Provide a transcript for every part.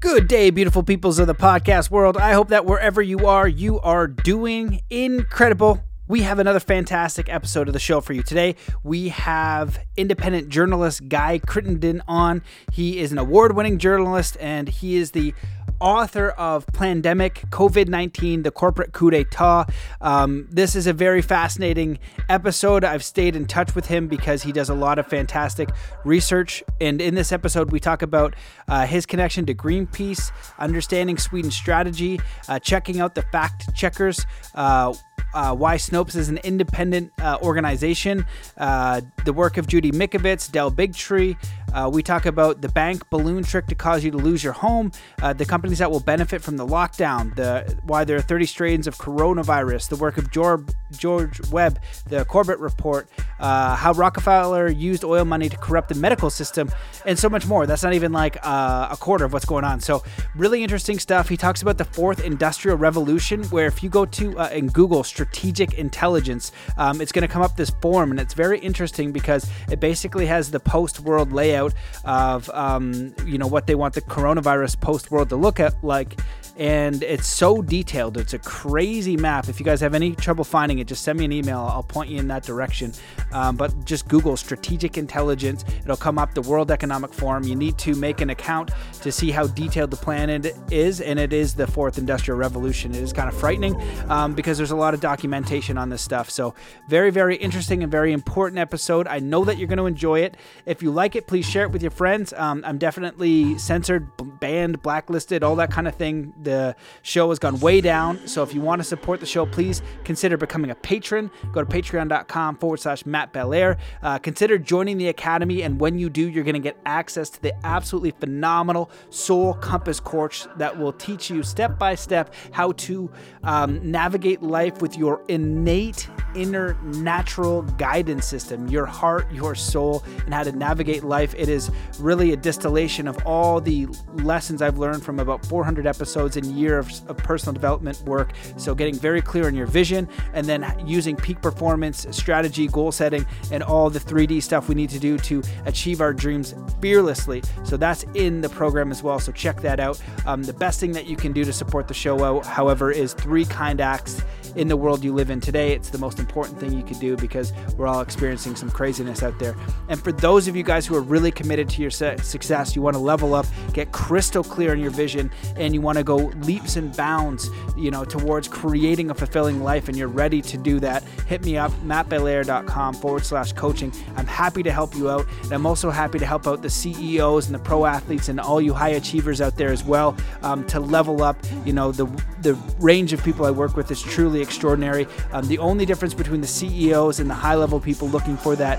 Good day, beautiful peoples of the podcast world. I hope that wherever you are, you are doing incredible. We have another fantastic episode of the show for you today. We have independent journalist Guy Crittenden on. He is an award winning journalist and he is the author of Plandemic COVID 19, the corporate coup d'etat. Um, this is a very fascinating episode. I've stayed in touch with him because he does a lot of fantastic research. And in this episode, we talk about uh, his connection to Greenpeace, understanding Sweden's strategy, uh, checking out the fact checkers. Uh, uh, why Snopes is an independent uh, organization, uh, the work of Judy Mikovits, Del Bigtree. Uh, we talk about the bank balloon trick to cause you to lose your home, uh, the companies that will benefit from the lockdown, the why there are 30 strains of coronavirus, the work of George, George Webb, the Corbett Report, uh, how Rockefeller used oil money to corrupt the medical system, and so much more. That's not even like a quarter of what's going on. So, really interesting stuff. He talks about the fourth industrial revolution, where if you go to and Google strategic intelligence. Um, it's going to come up this form, and it's very interesting because it basically has the post-world layout of um, you know what they want the coronavirus post-world to look at like and it's so detailed. It's a crazy map. If you guys have any trouble finding it, just send me an email. I'll point you in that direction. Um, but just Google strategic intelligence. It'll come up the World Economic Forum. You need to make an account to see how detailed the plan is, and it is the fourth industrial revolution. It is kind of frightening um, because there's a lot of documentation on this stuff. So very, very interesting and very important episode. I know that you're going to enjoy it. If you like it, please share it with your friends. Um, I'm definitely censored, banned, blacklisted, all that kind of thing the show has gone way down. So if you want to support the show, please consider becoming a patron. Go to patreon.com forward slash Matt Belair. Uh, consider joining the Academy. And when you do, you're going to get access to the absolutely phenomenal Soul Compass course that will teach you step by step how to um, navigate life with your innate inner natural guidance system, your heart, your soul, and how to navigate life. It is really a distillation of all the lessons I've learned from about 400 episodes and year of, of personal development work. So getting very clear on your vision and then using peak performance, strategy, goal setting, and all the 3D stuff we need to do to achieve our dreams fearlessly. So that's in the program as well. So check that out. Um, the best thing that you can do to support the show, however, is three kind acts in the world you live in today. It's the most important thing you could do because we're all experiencing some craziness out there. And for those of you guys who are really committed to your success, you want to level up, get crystal clear on your vision, and you want to go leaps and bounds, you know, towards creating a fulfilling life, and you're ready to do that, hit me up, mattbelair.com forward slash coaching. I'm happy to help you out. And I'm also happy to help out the CEOs and the pro athletes and all you high achievers out there as well um, to level up. You know, the, the range of people I work with is truly extraordinary. Um, the only difference between the CEOs and the high level people looking for that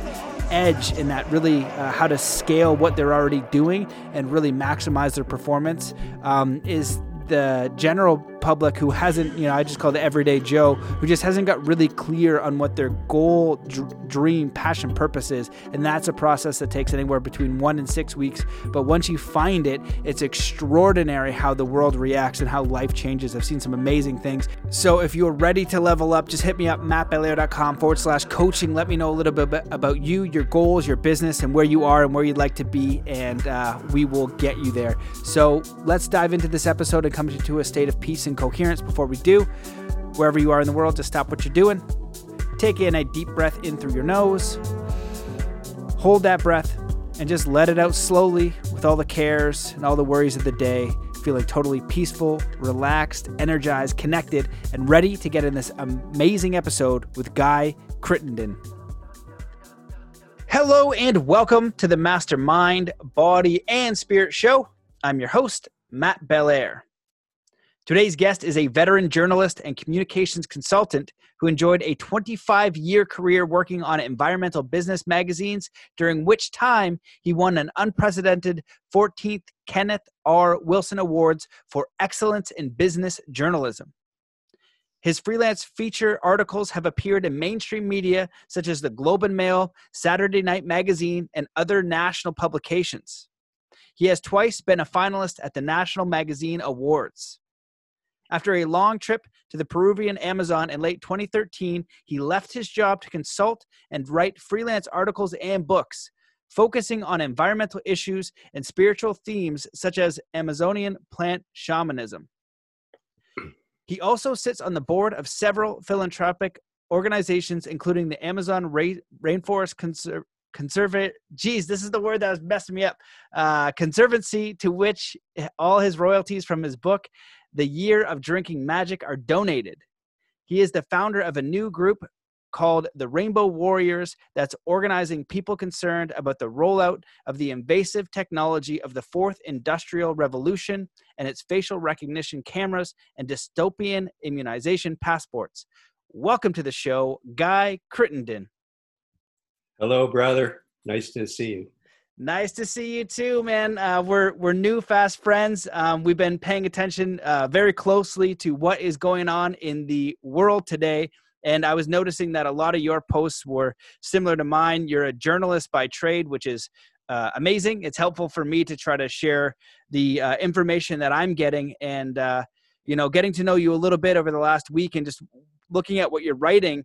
edge in that really uh, how to scale what they're already doing and really maximize their performance um, is the general public who hasn't, you know, I just call the everyday Joe, who just hasn't got really clear on what their goal, dr- dream, passion, purpose is. And that's a process that takes anywhere between one and six weeks. But once you find it, it's extraordinary how the world reacts and how life changes. I've seen some amazing things. So if you're ready to level up, just hit me up, mattbelair.com forward slash coaching. Let me know a little bit about you, your goals, your business, and where you are and where you'd like to be. And uh, we will get you there. So let's dive into this episode and come to a state of peace and coherence before we do. Wherever you are in the world, just stop what you're doing. Take in a deep breath in through your nose. Hold that breath and just let it out slowly with all the cares and all the worries of the day, feeling totally peaceful, relaxed, energized, connected, and ready to get in this amazing episode with Guy Crittenden. Hello and welcome to the Mastermind Body and Spirit Show. I'm your host, Matt Belair. Today's guest is a veteran journalist and communications consultant who enjoyed a 25 year career working on environmental business magazines, during which time he won an unprecedented 14th Kenneth R. Wilson Awards for Excellence in Business Journalism. His freelance feature articles have appeared in mainstream media such as the Globe and Mail, Saturday Night Magazine, and other national publications. He has twice been a finalist at the National Magazine Awards. After a long trip to the Peruvian Amazon in late 2013, he left his job to consult and write freelance articles and books. focusing on environmental issues and spiritual themes such as Amazonian plant shamanism. He also sits on the board of several philanthropic organizations, including the Amazon Rainforest. Geez, this is the word that was messing me up. Uh, conservancy, to which all his royalties from his book, The Year of Drinking Magic, are donated. He is the founder of a new group called the Rainbow Warriors that's organizing people concerned about the rollout of the invasive technology of the fourth industrial revolution and its facial recognition cameras and dystopian immunization passports. Welcome to the show, Guy Crittenden. Hello, brother. Nice to see you. Nice to see you too, man. Uh, we're we're new fast friends. Um, we've been paying attention uh, very closely to what is going on in the world today, and I was noticing that a lot of your posts were similar to mine. You're a journalist by trade, which is uh, amazing. It's helpful for me to try to share the uh, information that I'm getting, and uh, you know, getting to know you a little bit over the last week, and just looking at what you're writing,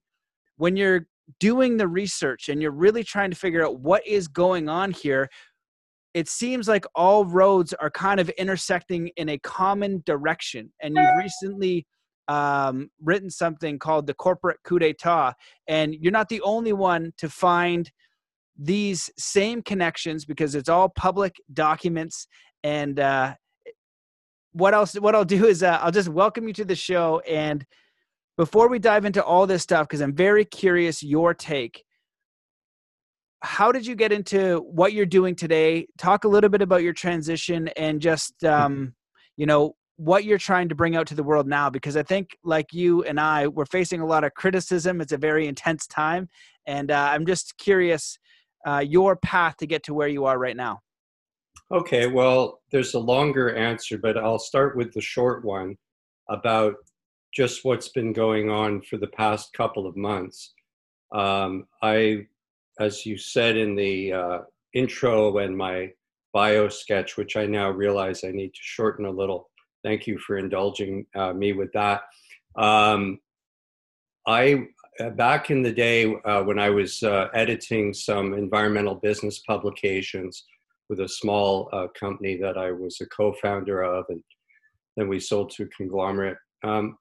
when you're doing the research and you're really trying to figure out what is going on here, it seems like all roads are kind of intersecting in a common direction. And you've recently um, written something called the corporate coup d'etat, and you're not the only one to find these same connections because it's all public documents and uh, what else what i'll do is uh, i'll just welcome you to the show and before we dive into all this stuff, because I'm very curious your take. How did you get into what you're doing today? Talk a little bit about your transition and just, mm-hmm. um, you know, what you're trying to bring out to the world now. Because I think, like you and I, we're facing a lot of criticism. It's a very intense time. And uh, I'm just curious uh, your path to get to where you are right now. Okay, well, there's a longer answer, but I'll start with the short one about just what's been going on for the past couple of months. Um, I, as you said in the uh, intro and my bio sketch, which I now realize I need to shorten a little. Thank you for indulging uh, me with that. Um, I uh, back in the day uh, when I was uh, editing some environmental business publications with a small uh, company that I was a co-founder of, and then we sold to a conglomerate. Um,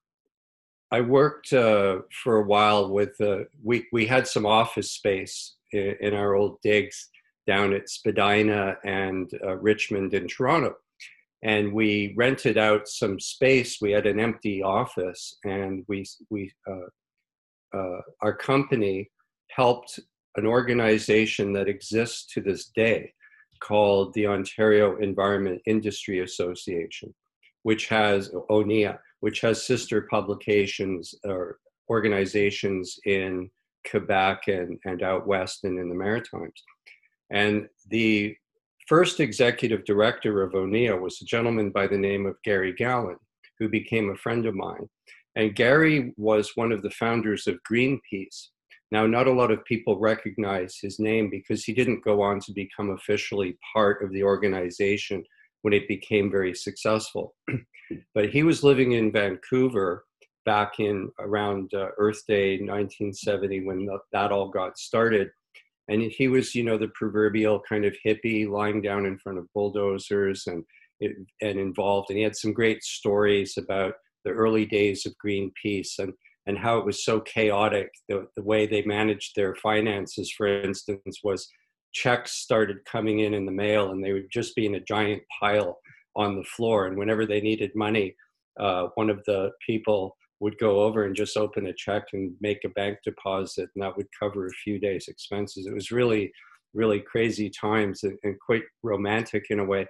I worked uh, for a while with uh, we we had some office space in, in, our old digs down at Spadina and uh, Richmond in Toronto, and we rented out some space. We had an empty office, and we we uh, uh, our company helped an organization that exists to this day called the Ontario Environment Industry Association, which has ONEIA which has sister publications or organizations in Quebec and, and out west and in the Maritimes. And the first executive director of ONEIA was a gentleman by the name of Gary Gallon, who became a friend of mine. And Gary was one of the founders of Greenpeace. Now, not a lot of people recognize his name because he didn't go on to become officially part of the organization when it became very successful. but he was living in Vancouver back in around uh, Earth Day 1970 when the, that all got started. And he was, you know, the proverbial kind of hippie lying down in front of bulldozers and, and involved. And he had some great stories about the early days of Greenpeace and, and how it was so chaotic. The, the way they managed their finances, for instance, was checks started coming in in the mail and they would just be in a giant pile on the floor. And whenever they needed money uh, one of the people would go over and just open a check and make a bank deposit and that would cover a few days expenses. It was really really crazy times and, and quite romantic in a way.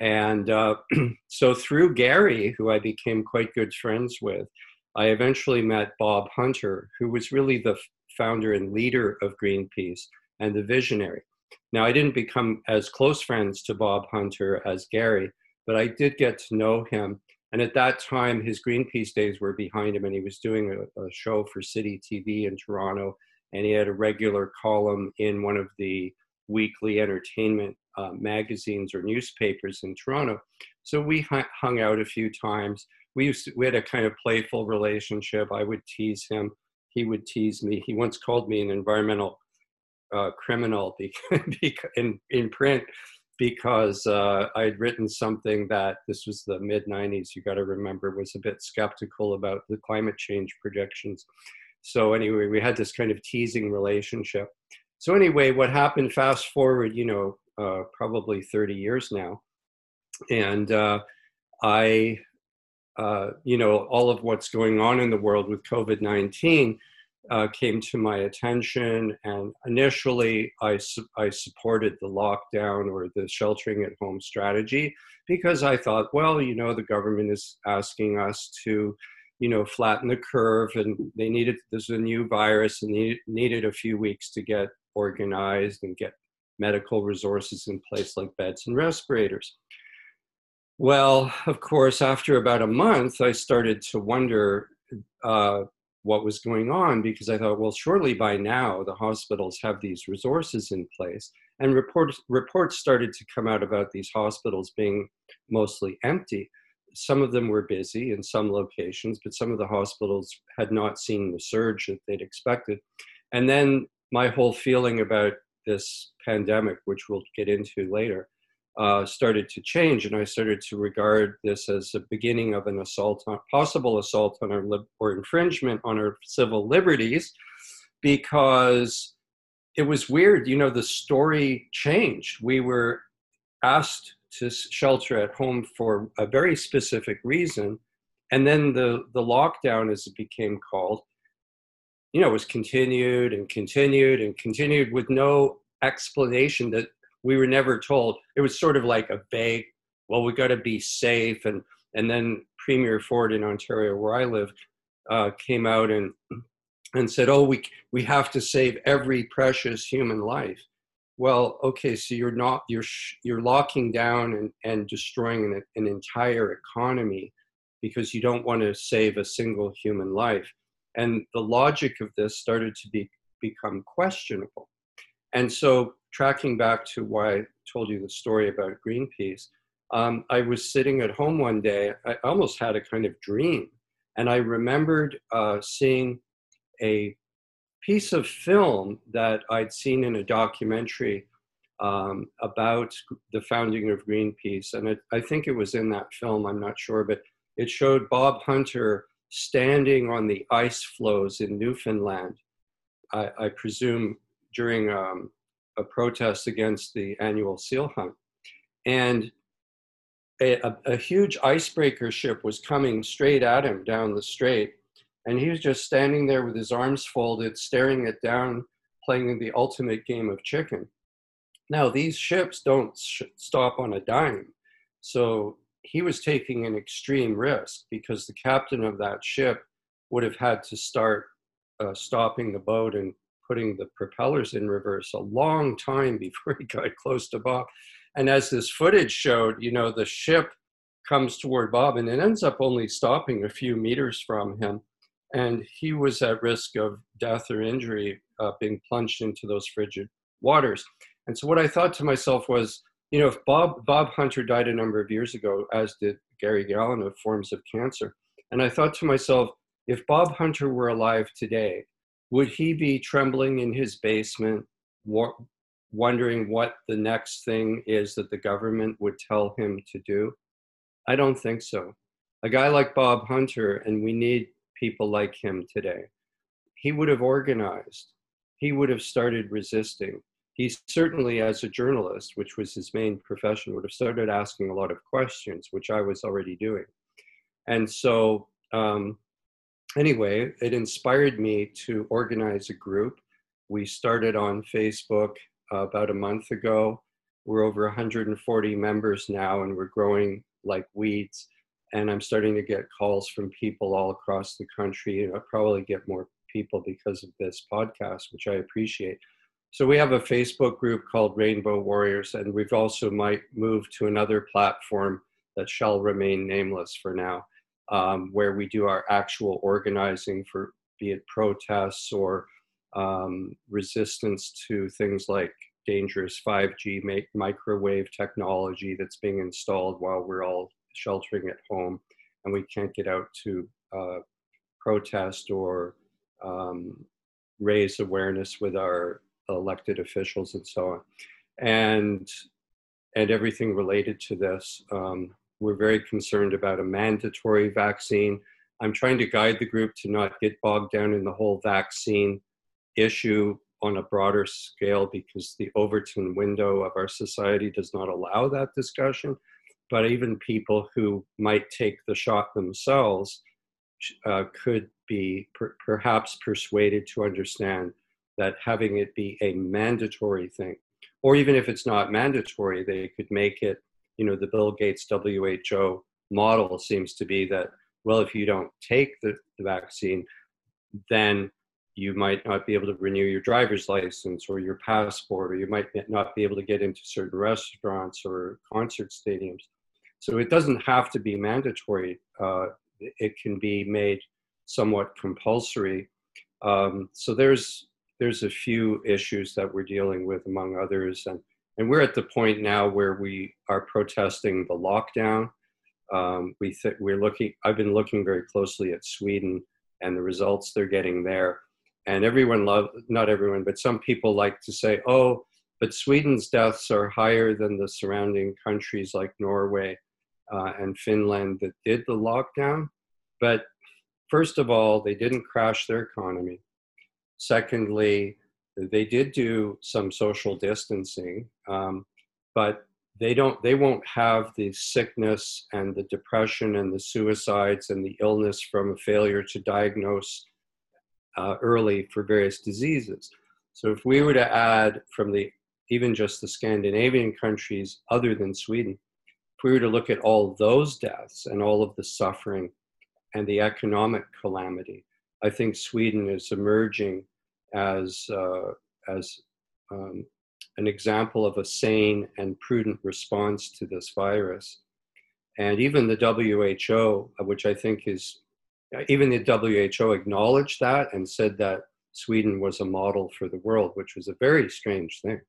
And uh, so through gary who i became quite good friends with i eventually met bob hunter who was really the founder and leader of greenpeace and the visionary. Now, I didn't become as close friends to Bob Hunter as Gary, but I did get to know him. And at that time, his Greenpeace days were behind him, and he was doing a, a show for City TV in Toronto. And he had a regular column in one of the weekly entertainment uh, magazines or newspapers in Toronto. So we hung out a few times. We used to, we had a kind of playful relationship. I would tease him, he would tease me. He once called me an environmental uh, criminal in, in print because uh, I'd written something that this was the mid 90s, you got to remember, was a bit skeptical about the climate change projections. So, anyway, we had this kind of teasing relationship. So, anyway, what happened fast forward, you know, uh, probably 30 years now. And uh, I, uh, you know, all of what's going on in the world with COVID 19 uh, came to my attention. And initially, I, su- I supported the lockdown or the sheltering at home strategy because I thought, well, you know, the government is asking us to, you know, flatten the curve and they needed, there's a new virus and they needed a few weeks to get organized and get medical resources in place like beds and respirators. Well, of course, after about a month, I started to wonder uh, what was going on because I thought, well, surely by now the hospitals have these resources in place. And reports, reports started to come out about these hospitals being mostly empty. Some of them were busy in some locations, but some of the hospitals had not seen the surge that they'd expected. And then my whole feeling about this pandemic, which we'll get into later, uh, started to change, and I started to regard this as a beginning of an assault on possible assault on our lib- or infringement on our civil liberties, because it was weird. You know, the story changed. We were asked to shelter at home for a very specific reason, and then the the lockdown, as it became called, you know, was continued and continued and continued with no explanation that we were never told. It was sort of like a vague, well, we got to be safe. And, and then Premier Ford in Ontario, where I live, uh, came out and, and said, oh, we, we have to save every precious human life. Well, okay, so you're not, you're, you're locking down and, and destroying an, an entire economy because you don't want to save a single human life. And the logic of this started to be, become questionable. And so tracking back to why I told you the story about Greenpeace, um, I was sitting at home one day. I almost had a kind of dream. And I remembered uh, seeing a piece of film that I'd seen in a documentary um, about the founding of Greenpeace. And it, I think it was in that film, I'm not sure, but it showed Bob Hunter standing on the ice floes in Newfoundland. I, I presume during um, a protest against the annual seal hunt. And a, a, a, huge icebreaker ship was coming straight at him down the strait. And he was just standing there with his arms folded, staring it down, playing the ultimate game of chicken. Now, these ships don't sh- stop on a dime. So he was taking an extreme risk because the captain of that ship would have had to start uh, stopping the boat and putting the propellers in reverse a long time before he got close to Bob. And as this footage showed, you know, the ship comes toward Bob and it ends up only stopping a few meters from him. And he was at risk of death or injury uh, being plunged into those frigid waters. And so what I thought to myself was, you know, if Bob Bob Hunter died a number of years ago, as did Gary Gallon of forms of cancer, and I thought to myself, if Bob Hunter were alive today, would he be trembling in his basement, wondering what the next thing is that the government would tell him to do? I don't think so. A guy like Bob Hunter, and we need people like him today, he would have organized, he would have started resisting. He certainly, as a journalist, which was his main profession, would have started asking a lot of questions, which I was already doing. And so, um, anyway, it inspired me to organize a group. We started on Facebook uh, about a month ago. We're over 140 members now, and we're growing like weeds. And I'm starting to get calls from people all across the country. And I'll probably get more people because of this podcast, which I appreciate. So we have a Facebook group called Rainbow Warriors, and we've also might move to another platform that shall remain nameless for now um, where we do our actual organizing for be it protests or um, resistance to things like dangerous 5G microwave technology that's being installed while we're all sheltering at home and we can't get out to uh, protest or um, raise awareness with our elected officials and so on, and and everything related to this. Um, we're very concerned about a mandatory vaccine. I'm trying to guide the group to not get bogged down in the whole vaccine issue on a broader scale because the Overton window of our society does not allow that discussion. But even people who might take the shot themselves uh, could be per- perhaps persuaded to understand that having it be a mandatory thing, or even if it's not mandatory, they could make it, you know, the Bill Gates WHO model seems to be that, well, if you don't take the, the vaccine, then you might not be able to renew your driver's license or your passport, or you might not be able to get into certain restaurants or concert stadiums. So it doesn't have to be mandatory. Uh, it can be made somewhat compulsory. Um, so there's there's a few issues that we're dealing with, among others, and and we're at the point now where we are protesting the lockdown. Um, we th- we're looking. I've been looking very closely at Sweden and the results they're getting there, and everyone love not everyone, but some people like to say, oh, but Sweden's deaths are higher than the surrounding countries like Norway uh, and Finland that did the lockdown. But first of all, they didn't crash their economy. Secondly, they did do some social distancing, um, but they don't. They won't have the sickness and the depression and the suicides and the illness from a failure to diagnose uh, early for various diseases. So if we were to add from the even just the Scandinavian countries other than Sweden, if we were to look at all those deaths and all of the suffering and the economic calamity. I think Sweden is emerging as, uh, as um, an example of a sane and prudent response to this virus. And even the WHO, which I think is, even the WHO acknowledged that and said that Sweden was a model for the world, which was a very strange thing.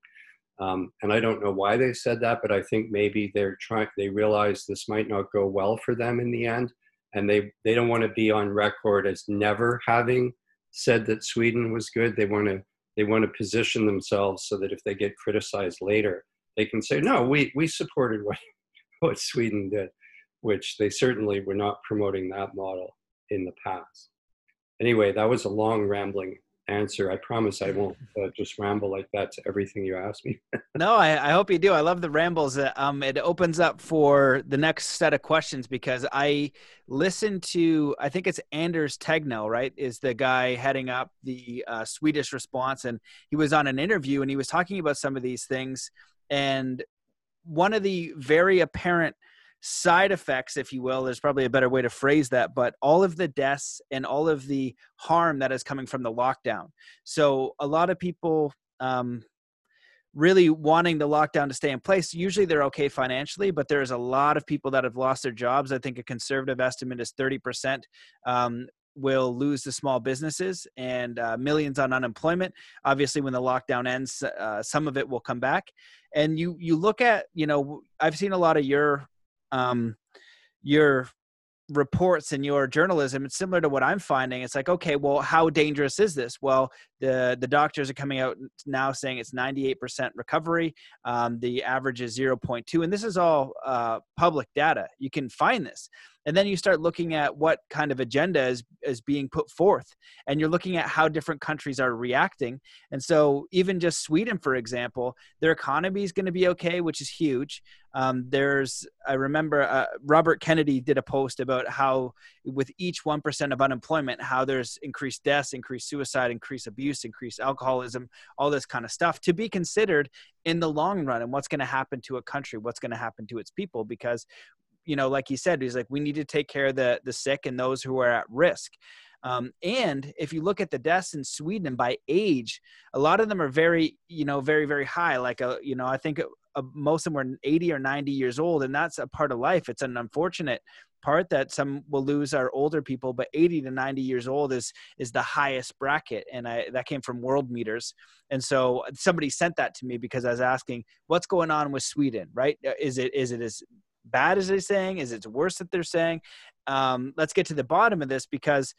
Um, and I don't know why they said that, but I think maybe they're trying. They realize this might not go well for them in the end, and they they don't want to be on record as never having said that Sweden was good. They want to they want to position themselves so that if they get criticized later, they can say, "No, we we supported what what Sweden did," which they certainly were not promoting that model in the past. Anyway, that was a long rambling answer. I promise I won't uh, just ramble like that to everything you ask me. no, I, I, hope you do. I love the rambles. Uh, um, it opens up for the next set of questions because I listened to, I think it's Anders Tegnell, right? Is the guy heading up the uh, Swedish response. And he was on an interview and he was talking about some of these things. And one of the very apparent – side effects, if you will. There's probably a better way to phrase that, but all of the deaths and all of the harm that is coming from the lockdown. So a lot of people um, really wanting the lockdown to stay in place. Usually they're okay financially, but there's a lot of people that have lost their jobs. I think a conservative estimate is 30%. Um, will lose the small businesses and uh, millions on unemployment. Obviously, when the lockdown ends, uh, some of it will come back. And you you look at you know I've seen a lot of your um, your reports and your journalism it's similar to what i'm finding. It's like okay well how dangerous is this? Well the the doctors are coming out now saying it's 98% recovery. Um, the average is 0.2 and this is all uh, public data. You can find this and then you start looking at what kind of agenda is is being put forth and you're looking at how different countries are reacting. And so even just sweden for example their economy is going to be okay which is huge. Um, there's i remember uh, robert kennedy did a post about how with each 1% of unemployment how there's increased deaths increased suicide increased abuse increased alcoholism all this kind of stuff to be considered in the long run and what's going to happen to a country what's going to happen to its people because you know, like he said, he's like, we need to take care of the the sick and those who are at risk. Um, and if you look at the deaths in Sweden by age, a lot of them are very, you know, very very high. Like a, uh, you know, I think uh, most of them were 80 or 90 years old, and that's a part of life. It's an unfortunate part that some will lose our older people, but 80 to 90 years old is is the highest bracket, and I that came from World Meters. And so somebody sent that to me because I was asking, what's going on with Sweden, right? Uh, is it is it as bad as they're saying? Is it worse that they're saying? Um, let's get to the bottom of this because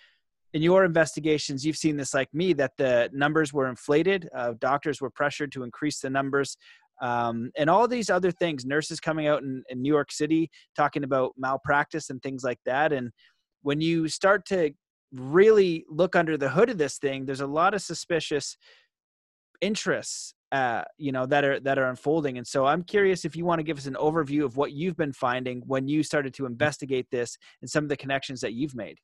in your investigations, you've seen this like me that the numbers were inflated. Uh, doctors were pressured to increase the numbers. Um, and all these other things, nurses coming out in, in New York City talking about malpractice and things like that. And when you start to really look under the hood of this thing, there's a lot of suspicious interests uh, you know that are that are unfolding. And so i'm curious if you want to give us an overview of what you've been finding when you started to investigate this and some of the connections that you've made.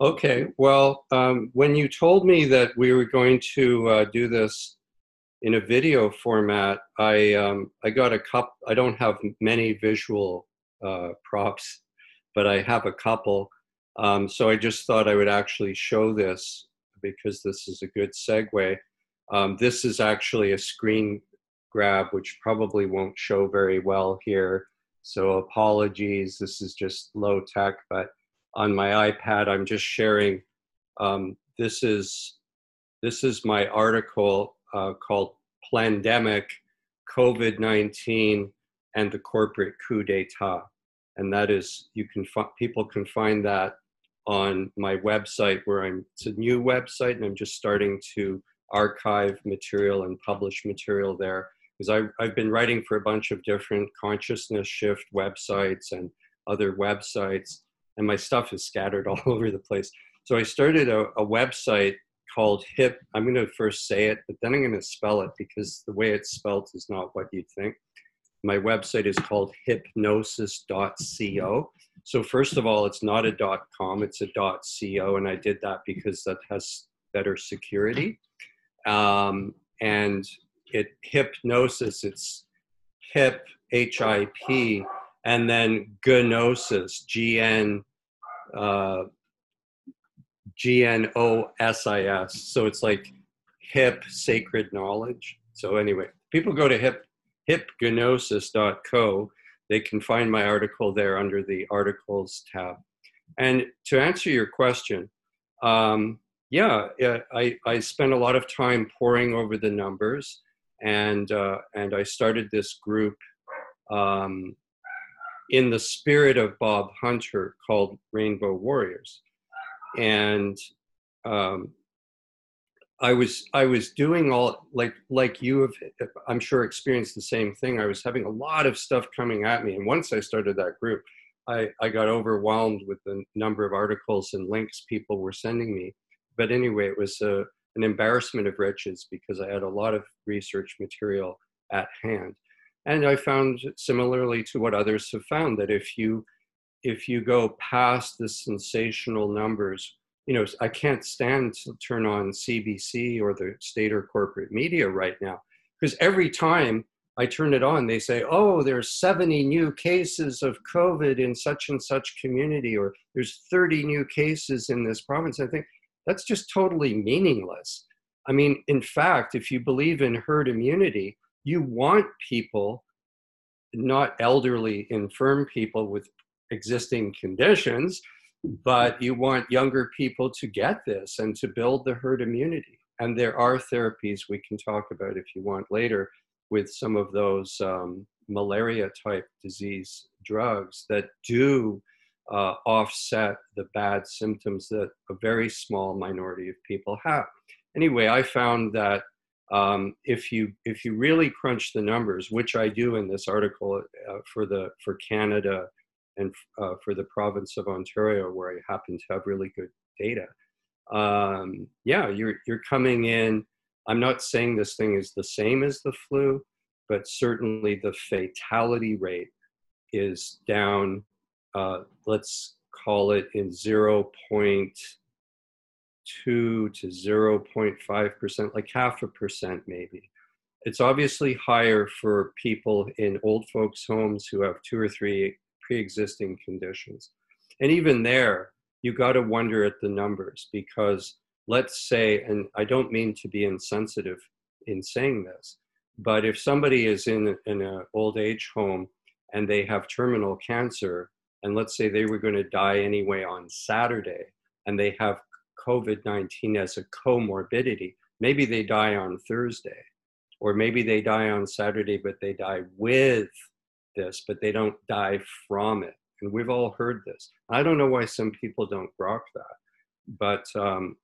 Okay well um, when you told me that we were going to uh, do this in a video format i um, i got a cup i don't have many visual uh, props but i have a couple. Um, so i just thought i would actually show this because this is a good segue um, this is actually a screen grab, which probably won't show very well here. So apologies, this is just low tech, but on my iPad, I'm just sharing. Um, this is this is my article uh, called "Plandemic: COVID-19 and the Corporate Coup d'État," and that is you can people can find that on my website where I'm. It's a new website, and I'm just starting to archive material and publish material there because I've, been writing for a bunch of different consciousness shift websites and other websites and my stuff is scattered all over the place. So i started a, a website called hip i'm going to first say it but then i'm going to spell it because the way it's spelled is not what you'd think. My website is called hipgnosis.co so first of all it's not a com it's a co and i did that because that has better security um, and it hipgnosis it's hip h-i-p and then gnosis g-n uh, g-n-o-s-i-s so it's like hip sacred knowledge. So anyway people go to hip hipgnosis.co they can find my article there under the articles tab. And to answer your question um, yeah, I, I spent a lot of time poring over the numbers, and uh, and I started this group um, in the spirit of Bob Hunter called Rainbow Warriors, and um, I was I was doing all like like you have I'm sure experienced the same thing. I was having a lot of stuff coming at me, and once I started that group, I I got overwhelmed with the number of articles and links people were sending me but anyway, it was a, an embarrassment of riches because I had a lot of research material at hand. And I found similarly to what others have found that if you if you go past the sensational numbers, you know, I can't stand to turn on CBC or the state or corporate media right now because every time I turn it on, they say, oh, there's 70 new cases of COVID in such and such community, or there's 30 new cases in this province. I think, that's just totally meaningless. I mean, in fact, if you believe in herd immunity, you want people, not elderly, infirm people with existing conditions, but you want younger people to get this and to build the herd immunity. And there are therapies we can talk about if you want later with some of those um, malaria type disease drugs that do uh, offset the bad symptoms that a very small minority of people have. Anyway, I found that um, if you if you really crunch the numbers, which I do in this article uh, for the for Canada and uh, for the province of Ontario, where I happen to have really good data, um, yeah, you're you're coming in. I'm not saying this thing is the same as the flu, but certainly the fatality rate is down uh, let's call it in 0.2 to 0.5%, like half a percent maybe. It's obviously higher for people in old folks' homes who have two or three pre existing conditions. And even there, you got to wonder at the numbers because let's say, and I don't mean to be insensitive in saying this, but if somebody is in, in an old age home and they have terminal cancer, and let's say they were going to die anyway on Saturday and they have COVID 19 as a comorbidity, maybe they die on Thursday, or maybe they die on Saturday, but they die with this, but they don't die from it. And we've all heard this. I don't know why some people don't grok that. but um,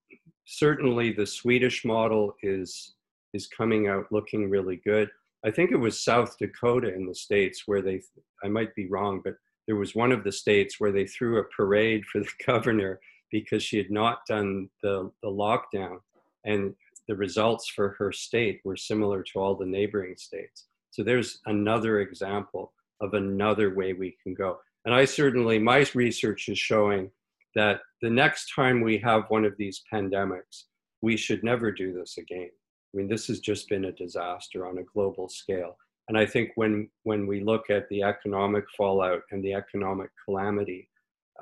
certainly the Swedish model is is coming out looking really good. I think it was South Dakota in the states where they I might be wrong, but there was one of the states where they threw a parade for the governor because she had not done the, the lockdown and the results for her state were similar to all the neighboring states. So there's another example of another way we can go. And I certainly, my research is showing that the next time we have one of these pandemics, we should never do this again. I mean, this has just been a disaster on a global scale. And I think when, when we look at the economic fallout and the economic calamity,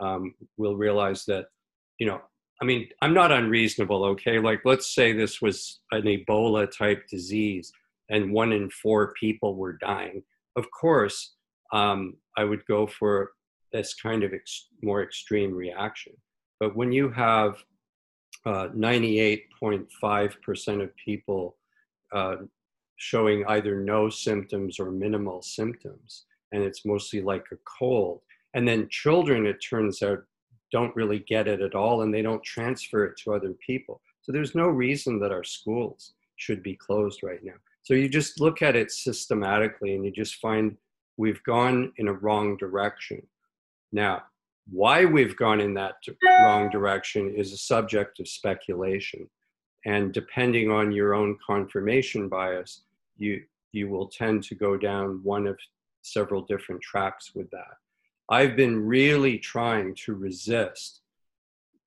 um, we'll realize that, you know, I mean, I'm not unreasonable, okay? Like, let's say this was an Ebola type disease and one in four people were dying. Of course, um, I would go for this kind of ex- more extreme reaction. But when you have uh, 98.5% of people uh, showing either no symptoms or minimal symptoms, and it's mostly like a cold. And then children, it turns out, don't really get it at all and they don't transfer it to other people. So there's no reason that our schools should be closed right now. So you just look at it systematically and you just find we've gone in a wrong direction. Now, why we've gone in that wrong direction is a subject of speculation. And depending on your own confirmation bias, you, you will tend to go down one of several different tracks with that. I've been really trying to resist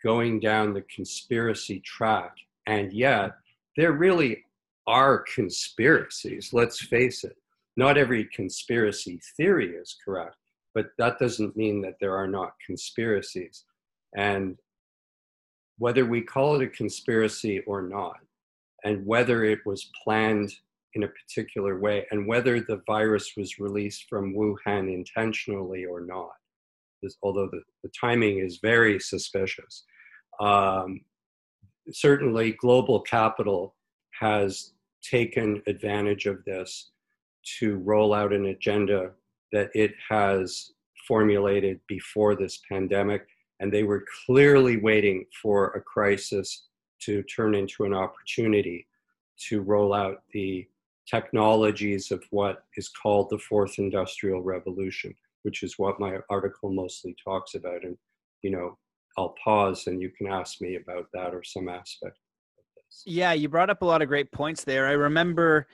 going down the conspiracy track, and yet there really are conspiracies, let's face it. Not every conspiracy theory is correct, but that doesn't mean that there are not conspiracies. And whether we call it a conspiracy or not, and whether it was planned in a particular way and whether the virus was released from Wuhan intentionally or not. This, although the, the timing is very suspicious. Um, certainly, global capital has taken advantage of this to roll out an agenda that it has formulated before this pandemic. And they were clearly waiting for a crisis to turn into an opportunity to roll out the technologies of what is called the fourth industrial revolution, which is what my article mostly talks about. And, you know, I'll pause and you can ask me about that or some aspect of this. Yeah, you brought up a lot of great points there. I remember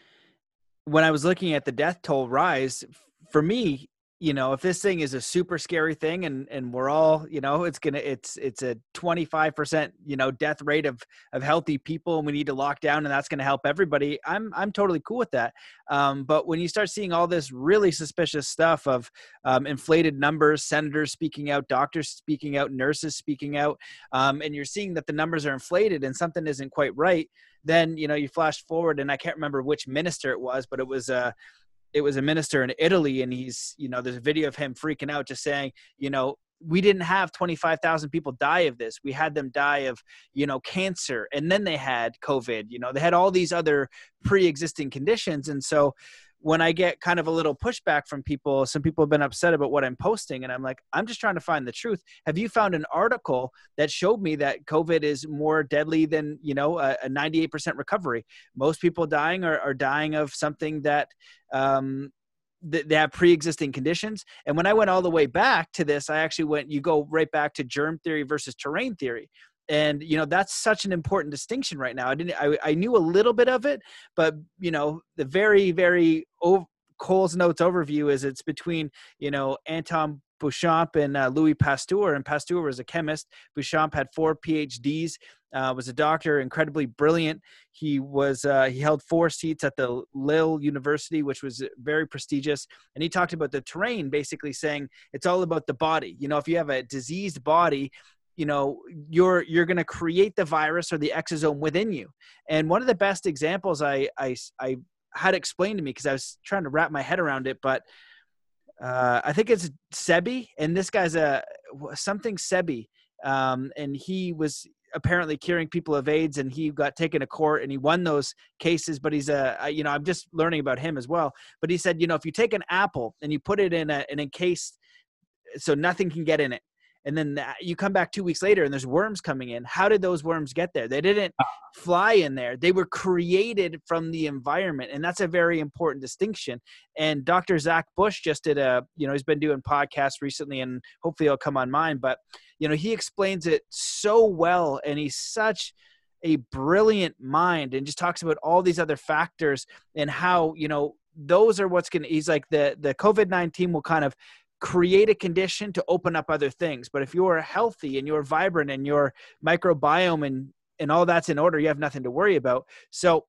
when I was looking at the death toll rise, for me, you know if this thing is a super scary thing and and we're all you know it's gonna it's it's a 25% you know death rate of of healthy people and we need to lock down and that's gonna help everybody i'm i'm totally cool with that. Um, but when you start seeing all this really suspicious stuff of um, inflated numbers senators speaking out doctors speaking out nurses speaking out um, and you're seeing that the numbers are inflated and something isn't quite right then you know you flash forward and i can't remember which minister it was but it was uh it was a minister in Italy, and he's, you know, there's a video of him freaking out, just saying, you know, we didn't have 25,000 people die of this. We had them die of, you know, cancer, and then they had COVID. You know, they had all these other pre-existing conditions, and so when I get kind of a little pushback from people, some people have been upset about what I'm posting, and I'm like, I'm just trying to find the truth. Have you found an article that showed me that COVID is more deadly than you know a, a 98% recovery? Most people dying are, are dying of something that um, they have pre-existing conditions and when i went all the way back to this i actually went you go right back to germ theory versus terrain theory and you know that's such an important distinction right now i didn't i, I knew a little bit of it but you know the very very over, cole's notes overview is it's between you know anton Béchamp and uh, Louis Pasteur, and Pasteur was a chemist. Béchamp had four PhDs, uh, was a doctor, incredibly brilliant. He was uh, he held four seats at the Lille University, which was very prestigious. And he talked about the terrain, basically saying it's all about the body. You know, if you have a diseased body, you know you're you're going to create the virus or the exosome within you. And one of the best examples i i, I had explained to me because i was trying to wrap my head around it but uh, i think it's sebi and this guy's a something sebi um, and he was apparently curing people of aids and he got taken to court and he won those cases but he's a you know i'm just learning about him as well. But he said you know if you take an apple and you put it in a, an encased so nothing can get in it and then that, you come back two weeks later and there's worms coming in. How did those worms get there? They didn't Ah. fly in there. They were created from the environment and that's a very important distinction. And dr zach bush just did a you know he's been doing podcasts recently and hopefully he'll come on mine but you know he explains it so well and he's such a brilliant mind and just talks about all these other factors and how you know those are what's going to he's like the the covid-19 will kind of create a condition to open up other things but if you're healthy and you're vibrant and your microbiome and and all that's in order you have nothing to worry about so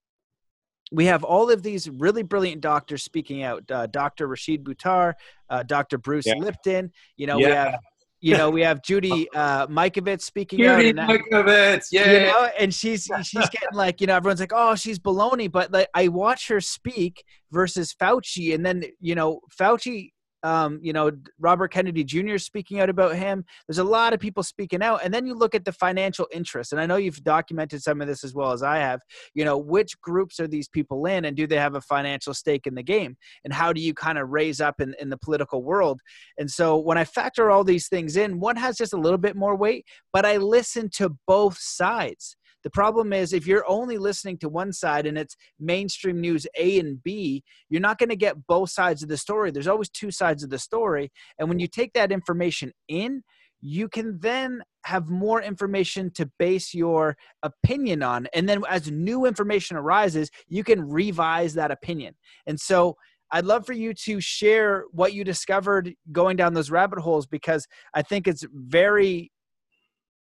we have all of these really brilliant doctors speaking out uh, dr rashid buttar uh, dr bruce Yeah. lipton you know we have you know we have judy uh, Mikovits speaking out Judy Mikovits, yeah. you know and she's she's getting like you know everyone's like oh she's baloney but like i watch her speak versus fauci and then you know fauci um, you know robert kennedy jr speaking out about him. There's a lot of people speaking out and then you look at the financial interest and i know you've documented some of this as well as i have you know which groups are these people in and do they have a financial stake in the game? And how do you kind of raise up in, in the political world? And so when i factor all these things in one has just a little bit more weight but I listen to both sides. The problem is if you're only listening to one side and it's mainstream news A and B, you're not going to get both sides of the story. There's always two sides of the story. And when you take that information in, you can then have more information to base your opinion on. And then as new information arises, you can revise that opinion. And so I'd love for you to share what you discovered going down those rabbit holes because I think it's very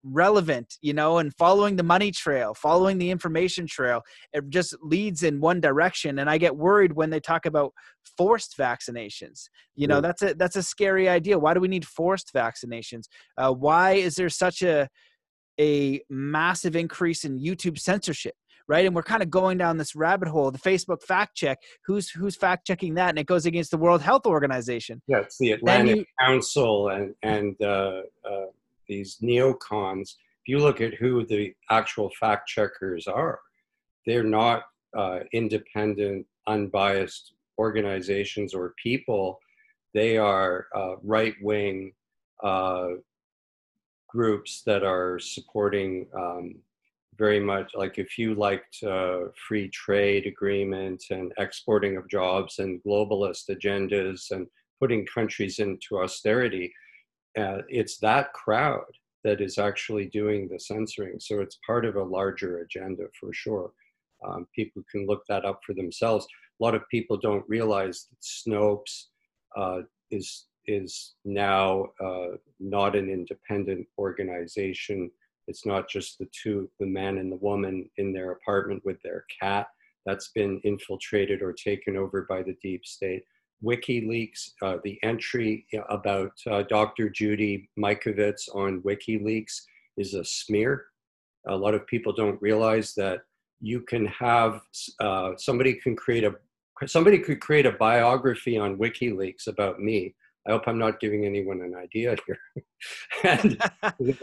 relevant, you know, and following the money trail, following the information trail, it just leads in one direction. And I get worried when they talk about forced vaccinations. You know, Yeah. that's a that's a scary idea. Why do we need forced vaccinations? Uh, why is there such a a massive increase in YouTube censorship? Right, and we're kind of going down this rabbit hole. The Facebook fact check, who's who's fact checking that, and it goes against the World Health Organization. Yeah, it's the Atlantic you, Council and and uh, uh, these neocons. If you look at who the actual fact checkers are, they're not uh, independent, unbiased organizations or people. They are uh, right wing uh, groups that are supporting um, very much like if you liked uh, free trade agreement and exporting of jobs and globalist agendas and putting countries into austerity, uh, it's that crowd that is actually doing the censoring. So it's part of a larger agenda for sure. Um, people can look that up for themselves. A lot of people don't realize that Snopes uh, is is now uh, not an independent organization. It's not just the two, the man and the woman in their apartment with their cat. That's been infiltrated or taken over by the deep state. WikiLeaks, uh, the entry about uh, Dr. Judy Mikovits on WikiLeaks is a smear. A lot of people don't realize that you can have uh, somebody can create a somebody could create a biography on WikiLeaks about me. I hope I'm not giving anyone an idea here. and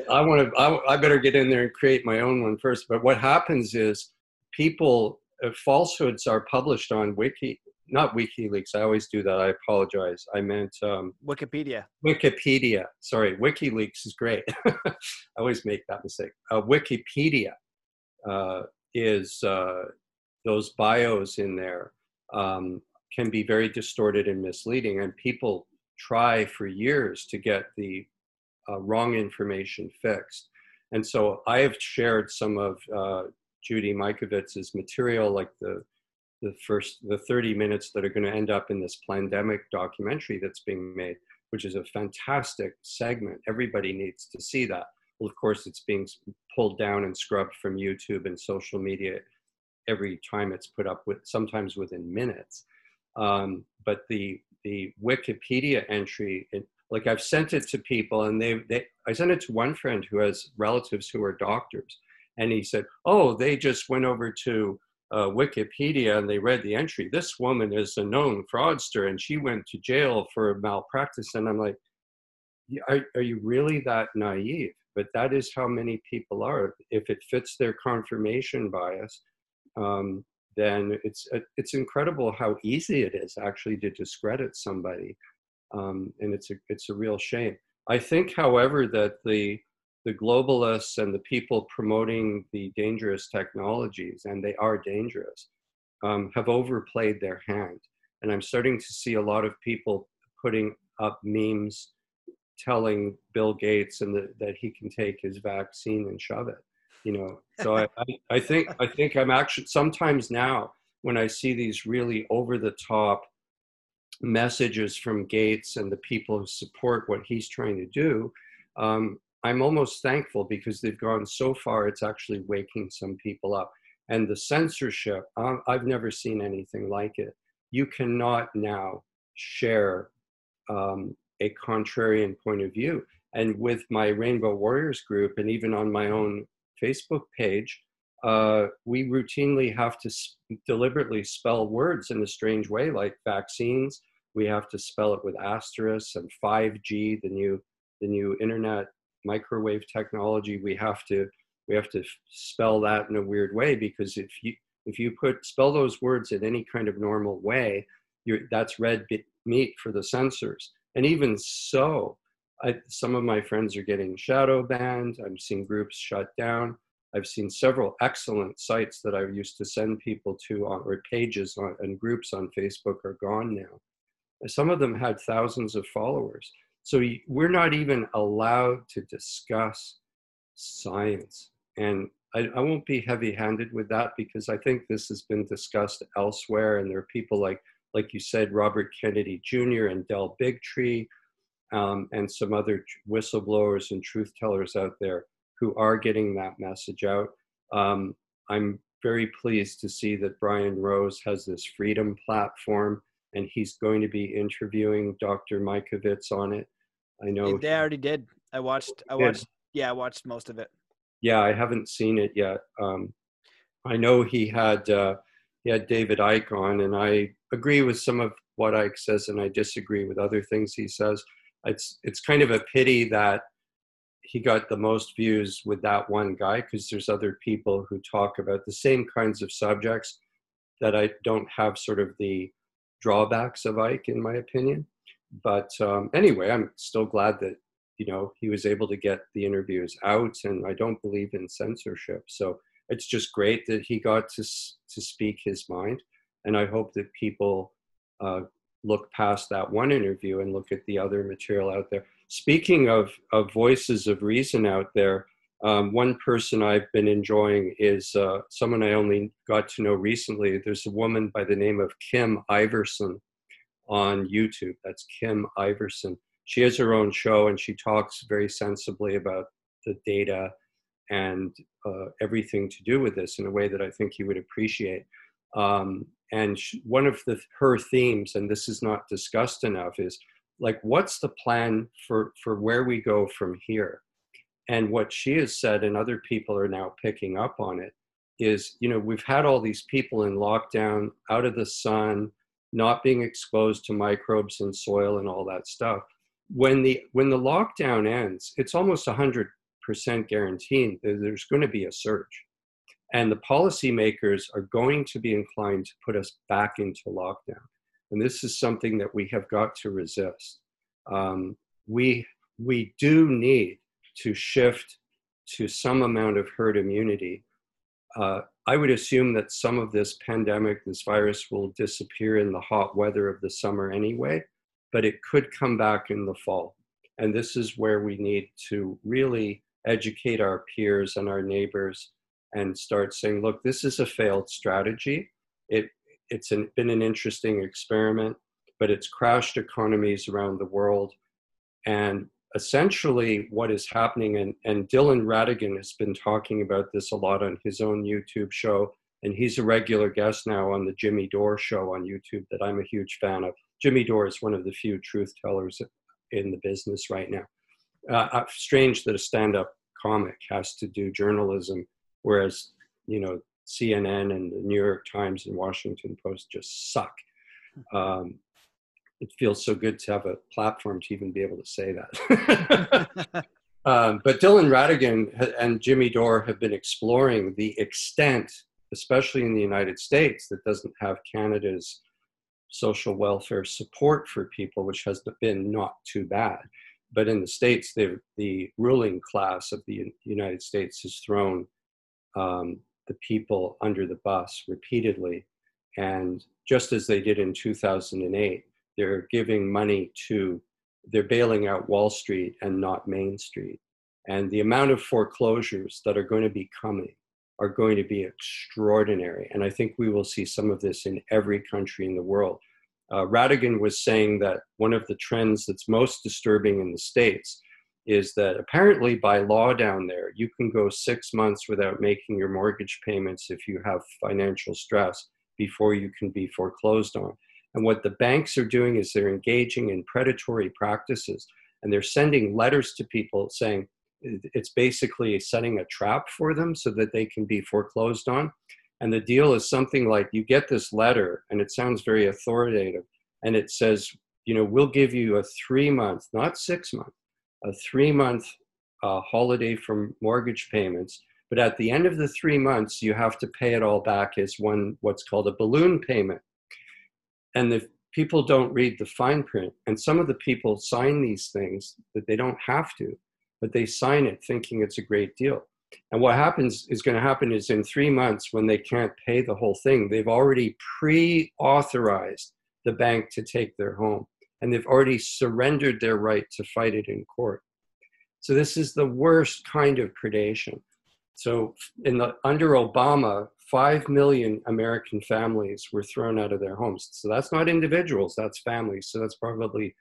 I want to. I, I better get in there and create my own one first. But what happens is people uh, falsehoods are published on Wiki, not WikiLeaks. I always do that. I apologize. I meant um, Wikipedia. Wikipedia. Sorry, WikiLeaks is great. I always make that mistake. Uh, Wikipedia uh, is uh, those bios in there um, can be very distorted and misleading, and people try for years to get the uh, wrong information fixed. And so I have shared some of uh, Judy Mikovits's material, like the the first the 30 minutes that are going to end up in this Plandemic documentary that's being made, which is a fantastic segment. Everybody needs to see that. Well, of course, it's being pulled down and scrubbed from YouTube and social media every time it's put up with, sometimes within minutes. Um, but the the Wikipedia entry, it, like I've sent it to people, and they they I sent it to one friend who has relatives who are doctors, and he said, "Oh, they just went over to." Uh, Wikipedia and they read the entry. This woman is a known fraudster and she went to jail for malpractice. And I'm like, are, are you really that naive? But that is how many people are. If it fits their confirmation bias, um, then it's it's incredible how easy it is actually to discredit somebody, um, and it's a it's a real shame. I think, however, that the the globalists and the people promoting the dangerous technologies, and they are dangerous, um, have overplayed their hand. And I'm starting to see a lot of people putting up memes telling Bill Gates and the, that he can take his vaccine and shove it. You know, so I, I, I think I think I'm actually sometimes now when I see these really over the top messages from Gates and the people who support what he's trying to do, um, I'm almost thankful because they've gone so far. It's actually waking some people up. And the censorship, um, I've never seen anything like it. You cannot now share um, a contrarian point of view. And with my Rainbow Warriors group, and even on my own Facebook page, uh, we routinely have to deliberately spell words in a strange way, like vaccines. We have to spell it with asterisks and 5G, the new the new internet microwave technology. We have to we have to spell that in a weird way because if you if you put spell those words in any kind of normal way, that's red meat for the censors. And even so, I, some of my friends are getting shadow banned. I'm seeing groups shut down. I've seen several excellent sites that I used to send people to on, or pages on, and groups on Facebook are gone now. Some of them had thousands of followers. So we're not even allowed to discuss science. And I, I won't be heavy handed with that because I think this has been discussed elsewhere. And there are people like, like you said, Robert Kennedy Jr. and Del Bigtree, um, and some other whistleblowers and truth tellers out there who are getting that message out. Um, I'm very pleased to see that Brian Rose has this freedom platform and he's going to be interviewing Dr. Mikovits on it. I know they already did. I watched. I watched. Yeah, I watched most of it. Yeah, I haven't seen it yet. Um, I know he had uh, he had David Icke on, and I agree with some of what Icke says, and I disagree with other things he says. It's it's kind of a pity that he got the most views with that one guy because there's other people who talk about the same kinds of subjects that I don't have sort of the drawbacks of Icke, in my opinion. But um, anyway, I'm still glad that you know he was able to get the interviews out, and I don't believe in censorship, so it's just great that he got to to speak his mind, and I hope that people uh, look past that one interview and look at the other material out there speaking of, of voices of reason out there, um, one person I've been enjoying is uh, someone I only got to know recently. There's a woman by the name of Kim Iversen on YouTube. That's Kim Iversen. She has her own show and she talks very sensibly about the data and uh, everything to do with this in a way that I think you would appreciate. Um, and she, one of the, her themes, and this is not discussed enough, is like what's the plan for for where we go from here and what she has said and other people are now picking up on it is you know we've had all these people in lockdown out of the sun not being exposed to microbes and soil and all that stuff. When the when the lockdown ends it's almost 100% guaranteed that there's going to be a surge. And the policymakers are going to be inclined to put us back into lockdown. And this is something that we have got to resist. Um, we, we do need to shift to some amount of herd immunity. Uh, I would assume that some of this pandemic, this virus, will disappear in the hot weather of the summer anyway, but it could come back in the fall. And this is where we need to really educate our peers and our neighbors and start saying, look, this is a failed strategy. It it's an, been an interesting experiment, but it's crashed economies around the world. And essentially, what is happening, and, and Dylan Ratigan has been talking about this a lot on his own YouTube show, and he's a regular guest now on the Jimmy Dore show on YouTube that I'm a huge fan of. Jimmy Dore is one of the few truth tellers in the business right now. Uh, uh strange that a stand up comic has to do journalism, whereas, you know, CNN and the New York Times and Washington Post just suck. Um, it feels so good to have a platform to even be able to say that. um, but Dylan Ratigan and Jimmy Dore have been exploring the extent, especially in the United States, that doesn't have Canada's social welfare support for people, which has been not too bad. but in the states, the ruling class of the United States has thrown um, the people under the bus repeatedly, and just as they did in 2008, they're giving money to, they're bailing out Wall Street and not Main Street. And the amount of foreclosures that are going to be coming are going to be extraordinary. And I think we will see some of this in every country in the world. Uh, Ratigan was saying that one of the trends that's most disturbing in the States is that apparently by law down there, you can go six months without making your mortgage payments if you have financial stress before you can be foreclosed on. And what the banks are doing is they're engaging in predatory practices and they're sending letters to people saying, it's basically setting a trap for them so that they can be foreclosed on. And the deal is something like you get this letter, and it sounds very authoritative, and it says, you know, we'll give you a three month, not six month, a three month uh, holiday from mortgage payments. But at the end of the three months, you have to pay it all back as one what's called a balloon payment. And the people don't read the fine print. And some of the people sign these things that they don't have to but they sign it thinking it's a great deal. And what happens is going to happen is in three months, when they can't pay the whole thing, they've already pre authorized the bank to take their home and they've already surrendered their right to fight it in court. So this is the worst kind of predation. So in the under Obama, 5 million American families were thrown out of their homes. So that's not individuals, that's families. So that's probably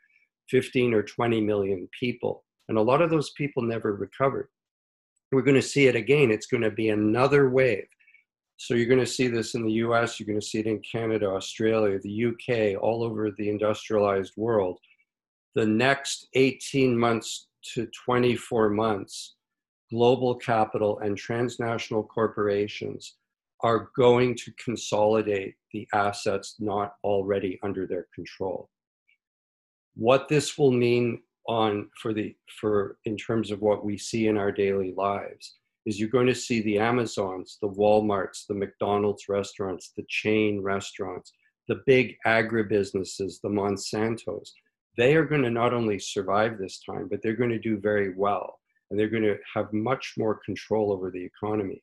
15 or 20 million people. And a lot of those people never recovered. We're going to see it again. It's going to be another wave. So you're going to see this in the US, you're going to see it in Canada, Australia, the UK, all over the industrialized world. The next 18 months to 24 months, global capital and transnational corporations are going to consolidate the assets not already under their control. What this will mean on for the for in terms of what we see in our daily lives is you're going to see the amazons the walmarts the mcdonald's restaurants the chain restaurants the big agribusinesses the monsantos they are going to not only survive this time but they're going to do very well and they're going to have much more control over the economy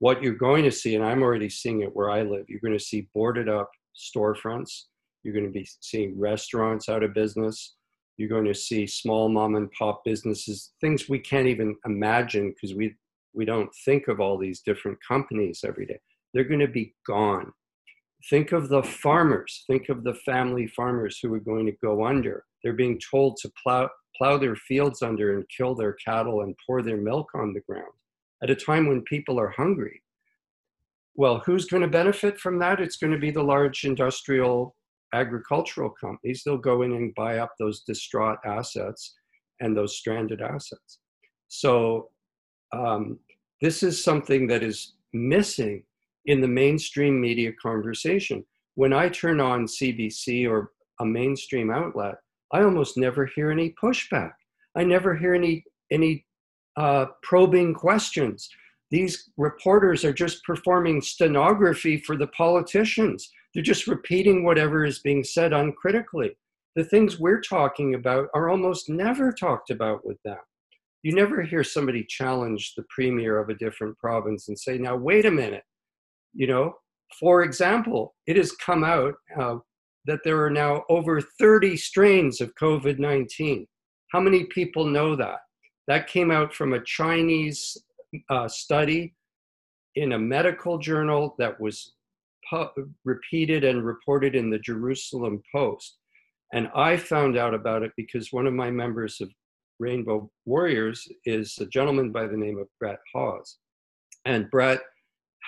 what you're going to see and i'm already seeing it where i live you're going to see boarded up storefronts you're going to be seeing restaurants out of business you're going to see small mom and pop businesses, things we can't even imagine because we we don't think of all these different companies every day. They're going to be gone. Think of the farmers. Think of the family farmers who are going to go under. They're being told to plow plow their fields under and kill their cattle and pour their milk on the ground at a time when people are hungry. Well, who's going to benefit from that? It's going to be the large industrial agricultural companies, they'll go in and buy up those distraught assets and those stranded assets. So um, this is something that is missing in the mainstream media conversation. When I turn on CBC or a mainstream outlet, I almost never hear any pushback. I never hear any any uh, probing questions. These reporters are just performing stenography for the politicians. They're just repeating whatever is being said uncritically. The things we're talking about are almost never talked about with them. You never hear somebody challenge the premier of a different province and say, now, wait a minute. You know, for example, it has come out uh, that there are now over 30 strains of COVID 19. How many people know that? That came out from a Chinese uh, study in a medical journal that was pu- repeated and reported in the Jerusalem Post. And I found out about it because one of my members of Rainbow Warriors is a gentleman by the name of Brett Hawes. And Brett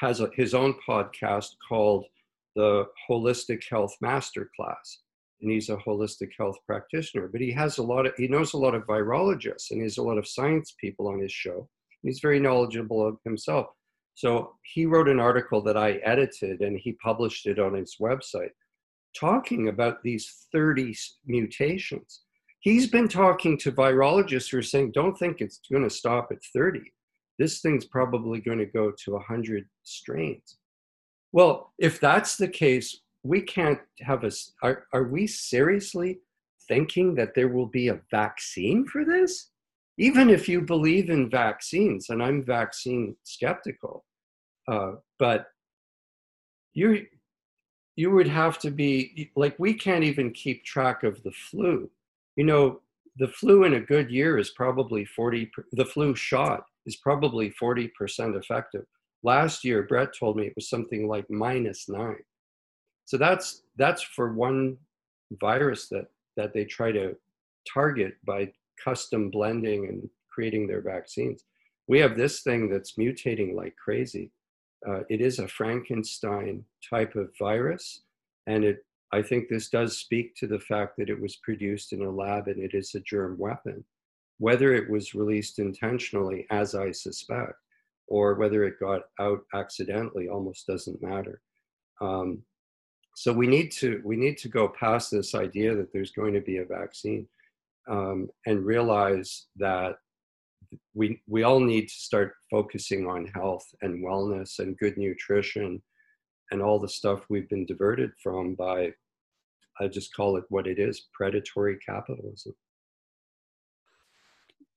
has a, his own podcast called the Holistic Health Masterclass. And he's a holistic health practitioner, but he has a lot of, he knows a lot of virologists and he has a lot of science people on his show. He's very knowledgeable of himself. So he wrote an article that I edited and he published it on his website talking about these 30 mutations. He's been talking to virologists who are saying, don't think it's going to stop at 30. This thing's probably going to go to 100 strains. Well, if that's the case, we can't have a. Are, are we seriously thinking that there will be a vaccine for this? Even if you believe in vaccines, and I'm vaccine skeptical, uh, but you you would have to be like we can't even keep track of the flu. You know, the flu in a good year is probably 40 the flu shot is probably 40% effective. Last year Brett told me it was something like minus 9. So that's that's for one virus that that they try to target by custom blending and creating their vaccines. We have this thing that's mutating like crazy. Uh, it is a Frankenstein type of virus, and it. I think this does speak to the fact that it was produced in a lab and it is a germ weapon. Whether it was released intentionally, as I suspect, or whether it got out accidentally, almost doesn't matter. Um, so we need to we need to go past this idea that there's going to be a vaccine um, and realize that we we all need to start focusing on health and wellness and good nutrition and all the stuff we've been diverted from by I just call it what it is predatory capitalism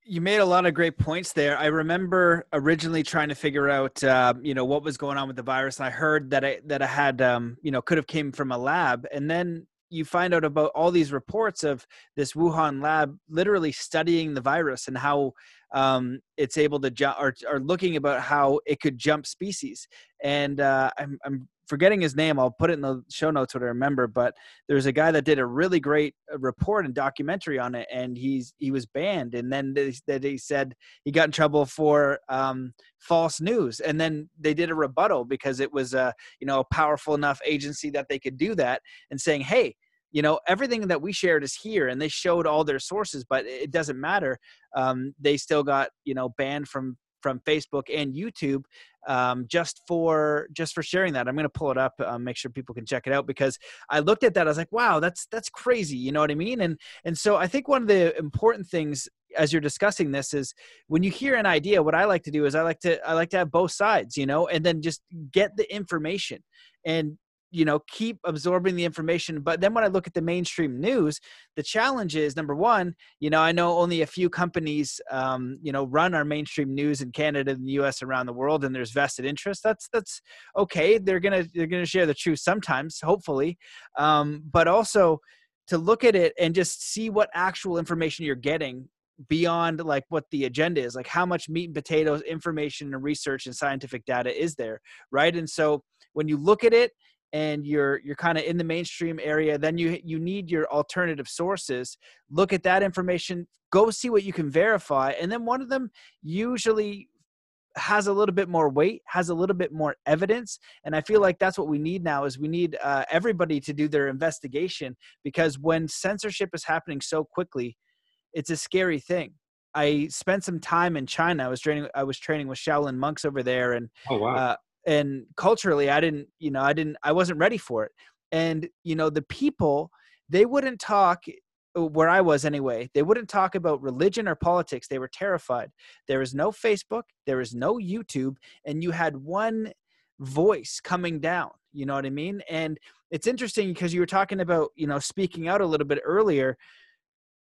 you made a lot of great points there. I remember originally trying to figure out, uh, you know, what was going on with the virus. I heard that I that I had, um, you know, could have came from a lab, and then you find out about all these reports of this Wuhan lab literally studying the virus and how um, it's able to jump, or, or looking about how it could jump species. And uh, I'm, I'm forgetting his name. I'll put it in the show notes what I remember. But there's a guy that did a really great uh, report and documentary on it, and he's he was banned. And then that he said he got in trouble for um, false news. And then they did a rebuttal because it was a you know a powerful enough agency that they could do that and saying, hey. You know everything that we shared is here, and they showed all their sources, but it doesn't matter. Um, they still got you know banned from from Facebook and YouTube um, just for just for sharing that. I'm going to pull it up, uh, make sure people can check it out because I looked at that. I was like, wow, that's that's crazy. You know what I mean? And and so I think one of the important things as you're discussing this is when you hear an idea what i like to do is i like to i like to have both sides you know and then just get the information and you know keep absorbing the information. But then when i look at the mainstream news the challenge is number one you know i know only a few companies um, you know run our mainstream news in canada and the us around the world and there's vested interest. That's that's okay. They're gonna they're gonna share the truth sometimes hopefully. Um, but also to look at it and just see what actual information you're getting beyond like what the agenda is like how much meat and potatoes information and research and scientific data is there right? And so when you look at it and you're you're kind of in the mainstream area then you you need your alternative sources look at that information go see what you can verify and then one of them usually has a little bit more weight has a little bit more evidence and i feel like that's what we need now is we need uh, everybody to do their investigation because when censorship is happening so quickly it's a scary thing i spent some time in china i was training i was training with shaolin monks over there and oh, wow. uh, and culturally i didn't you know i didn't i wasn't ready for it. And you know the people they wouldn't talk uh, where i was anyway they wouldn't talk about religion or politics. They were terrified. There was no facebook there was no youtube and you had one voice coming down you know what i mean? And it's interesting because you were talking about you know speaking out a little bit earlier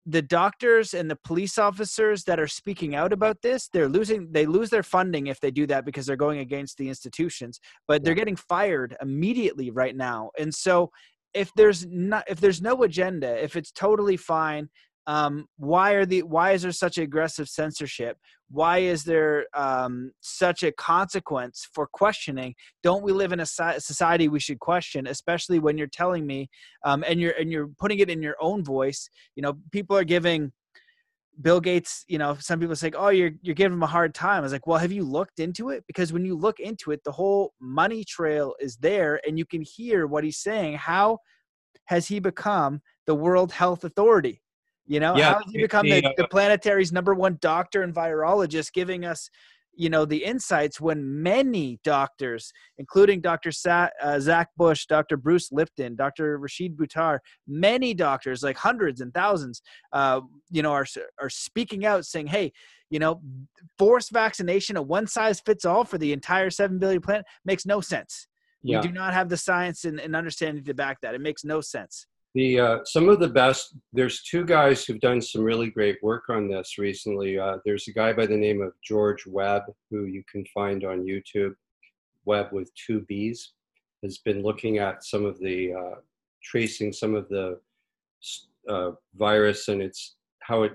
the doctors and the police officers that are speaking out about this they're losing they lose their funding if they do that because they're going against the institutions but they're getting fired immediately right now. And so if there's not if there's no agenda if it's totally fine um, why are the why is there such aggressive censorship why is there um, such a consequence for questioning don't we live in a society we should question especially when you're telling me um, and you're and you're putting it in your own voice you know people are giving Bill Gates, you know, some people say, "Oh, you're you're giving him a hard time." I was like, "Well, have you looked into it? Because when you look into it, the whole money trail is there, and you can hear what he's saying. How has he become the World Health Authority? You know, yeah, how has he become the, the planetary's number one doctor and virologist, giving us, you know, the insights when many doctors, including Dr. Sa- uh, Zach Bush, Dr. Bruce Lipton, Dr. Rashid Buttar, many doctors, like hundreds and thousands, uh, you know, are are speaking out, saying, "Hey, you know, forced vaccination, a one size fits all for the entire seven billion planet makes no sense. Yeah. We do not have the science and, and understanding to back that. It makes no sense." The uh, some of the best. There's two guys who've done some really great work on this recently. Uh, there's a guy by the name of George Webb who you can find on YouTube. Webb with two B's has been looking at some of the uh, tracing some of the uh, virus and its how it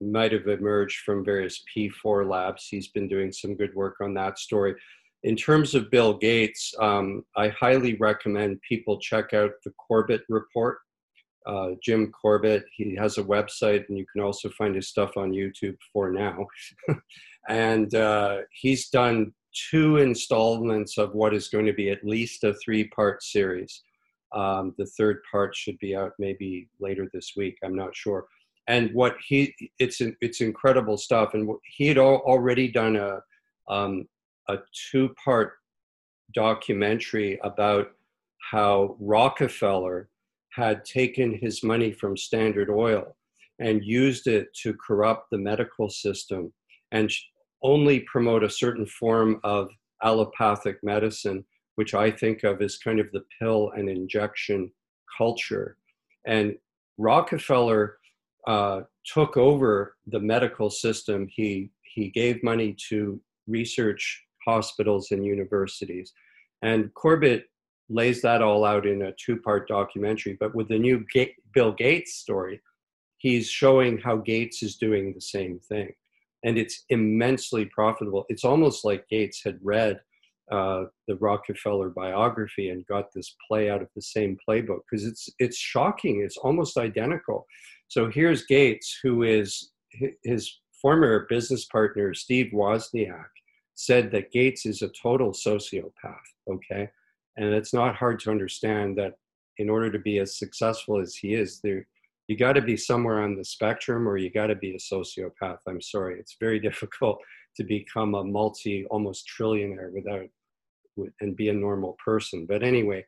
might have emerged from various P4 labs. He's been doing some good work on that story. In terms of Bill Gates, um, I highly recommend people check out the Corbett Report. Uh, Jim Corbett, he has a website, and you can also find his stuff on YouTube for now. and uh, he's done two installments of what is going to be at least a three part series. Um, the third part should be out maybe later this week. I'm not sure. And what he, it's it's incredible stuff. And he had already done a um, a two part documentary about how Rockefeller had taken his money from Standard Oil and used it to corrupt the medical system and only promote a certain form of allopathic medicine which I think of as kind of the pill and injection culture. And Rockefeller uh, took over the medical system. He, he gave money to research hospitals and universities. And Corbett lays that all out in a two part documentary. But with the new Ga- Bill Gates story, he's showing how Gates is doing the same thing. And it's immensely profitable. It's almost like Gates had read uh, the Rockefeller biography and got this play out of the same playbook because it's it's shocking. It's almost identical. So here's Gates, who is his former business partner Steve Wozniak said that Gates is a total sociopath. Okay, and it's not hard to understand that in order to be as successful as he is, there you got to be somewhere on the spectrum or you got to be a sociopath. I'm sorry, it's very difficult to become a multi almost trillionaire without and be a normal person. But anyway,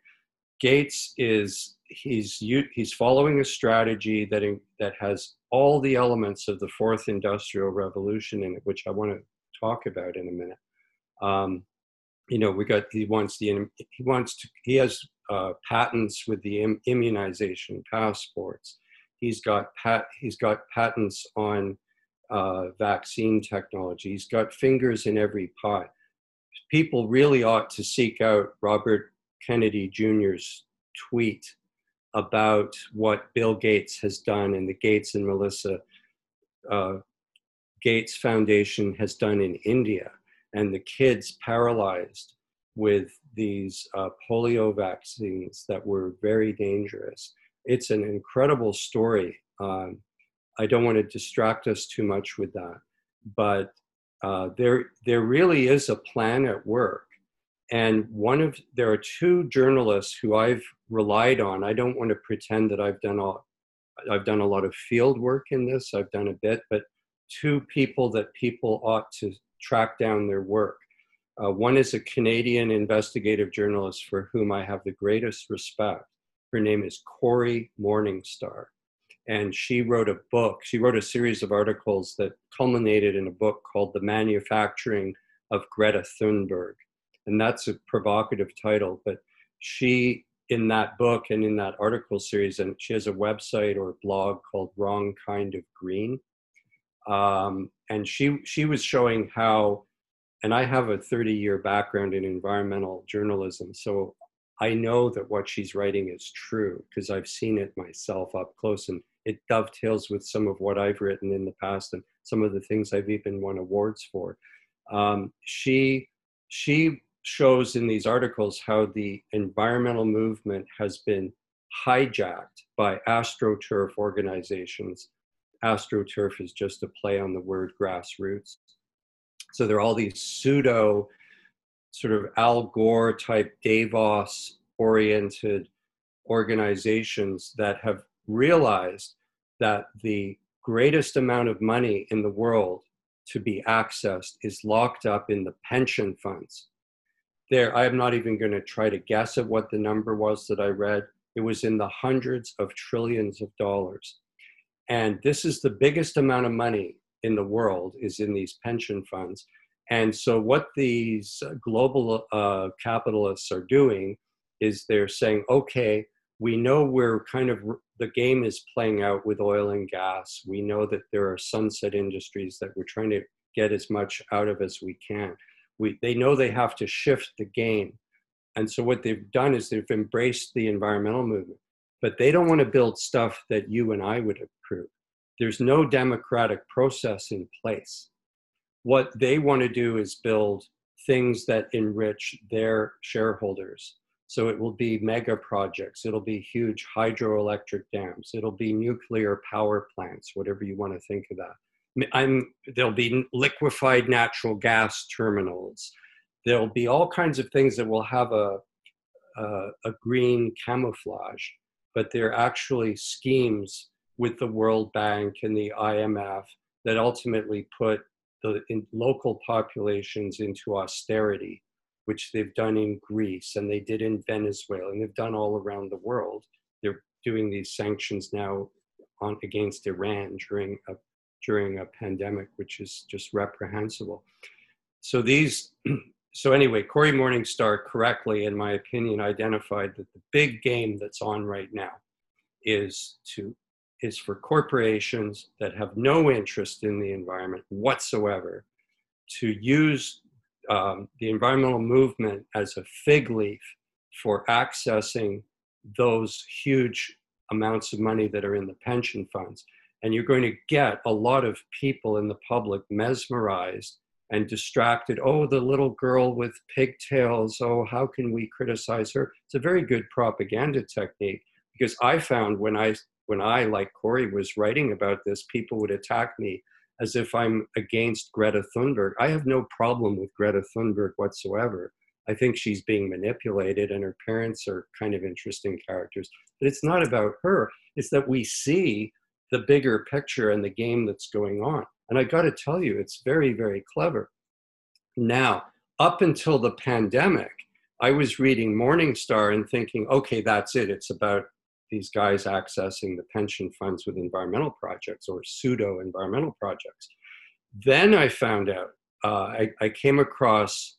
Gates is he's he's following a strategy that in, that has all the elements of the fourth industrial revolution in it, which I want to talk about in a minute. Um, you know, we got he wants the he wants to he has uh, patents with the Im, immunization passports. He's got pat he's got patents on uh, vaccine technology. He's got fingers in every pot people really ought to seek out Robert Kennedy Jr.'s tweet about what Bill Gates has done and the Gates and Melissa uh, Gates Foundation has done in India, and the kids paralyzed with these uh, polio vaccines that were very dangerous. It's an incredible story. Um, I don't want to distract us too much with that, but uh, there there really is a plan at work and one of there are two journalists who i've relied on i don't want to pretend that i've done all i've done a lot of field work in this i've done a bit but two people that people ought to track down their work uh, one is a canadian investigative journalist for whom i have the greatest respect her name is cory morningstar and she wrote a book. She wrote a series of articles that culminated in a book called The Manufacturing of Greta Thunberg. And that's a provocative title, but she, in that book and in that article series, and she has a website or blog called Wrong Kind of Green. Um, and she, she was showing how, and I have a 30 year background in environmental journalism, so I know that what she's writing is true because I've seen it myself up close and it dovetails with some of what I've written in the past and some of the things I've even won awards for. Um, she she shows in these articles how the environmental movement has been hijacked by astroturf organizations. Astroturf is just a play on the word grassroots. So there are all these pseudo, sort of Al Gore type Davos oriented organizations that have realized that the greatest amount of money in the world to be accessed is locked up in the pension funds. There, I'm not even going to try to guess at what the number was that I read. It was in the hundreds of trillions of dollars. And this is the biggest amount of money in the world is in these pension funds. And so what these global uh, capitalists are doing is they're saying, okay, we know we're kind of the game is playing out with oil and gas. We know that there are sunset industries that we're trying to get as much out of as we can. We, they know they have to shift the game. And so what they've done is they've embraced the environmental movement, but they don't want to build stuff that you and I would approve. There's no democratic process in place. What they want to do is build things that enrich their shareholders so it will be mega projects, it'll be huge hydroelectric dams, it'll be nuclear power plants, whatever you want to think of that. I'm, there'll be liquefied natural gas terminals. There'll be all kinds of things that will have a, a, a green camouflage, but they're actually schemes with the World Bank and the IMF that ultimately put the local populations into austerity which they've done in Greece and they did in Venezuela and they've done all around the world. They're doing these sanctions now on against Iran during a during a pandemic, which is just reprehensible. So these so anyway, Cory Morningstar correctly, in my opinion, identified that the big game that's on right now is to is for corporations that have no interest in the environment whatsoever to use um, the environmental movement as a fig leaf for accessing those huge amounts of money that are in the pension funds. And you're going to get a lot of people in the public mesmerized and distracted. Oh, the little girl with pigtails. Oh, how can we criticize her? It's a very good propaganda technique because I found when I when I like Cory was writing about this, people would attack me as if I'm against Greta Thunberg. I have no problem with Greta Thunberg whatsoever. I think she's being manipulated and her parents are kind of interesting characters. But it's not about her, it's that we see the bigger picture and the game that's going on. And I got to tell you, it's very, very clever. Now, up until the pandemic, I was reading Morningstar and thinking, okay, that's it. It's about these guys accessing the pension funds with environmental projects or pseudo environmental projects. Then I found out, uh, I, I, came across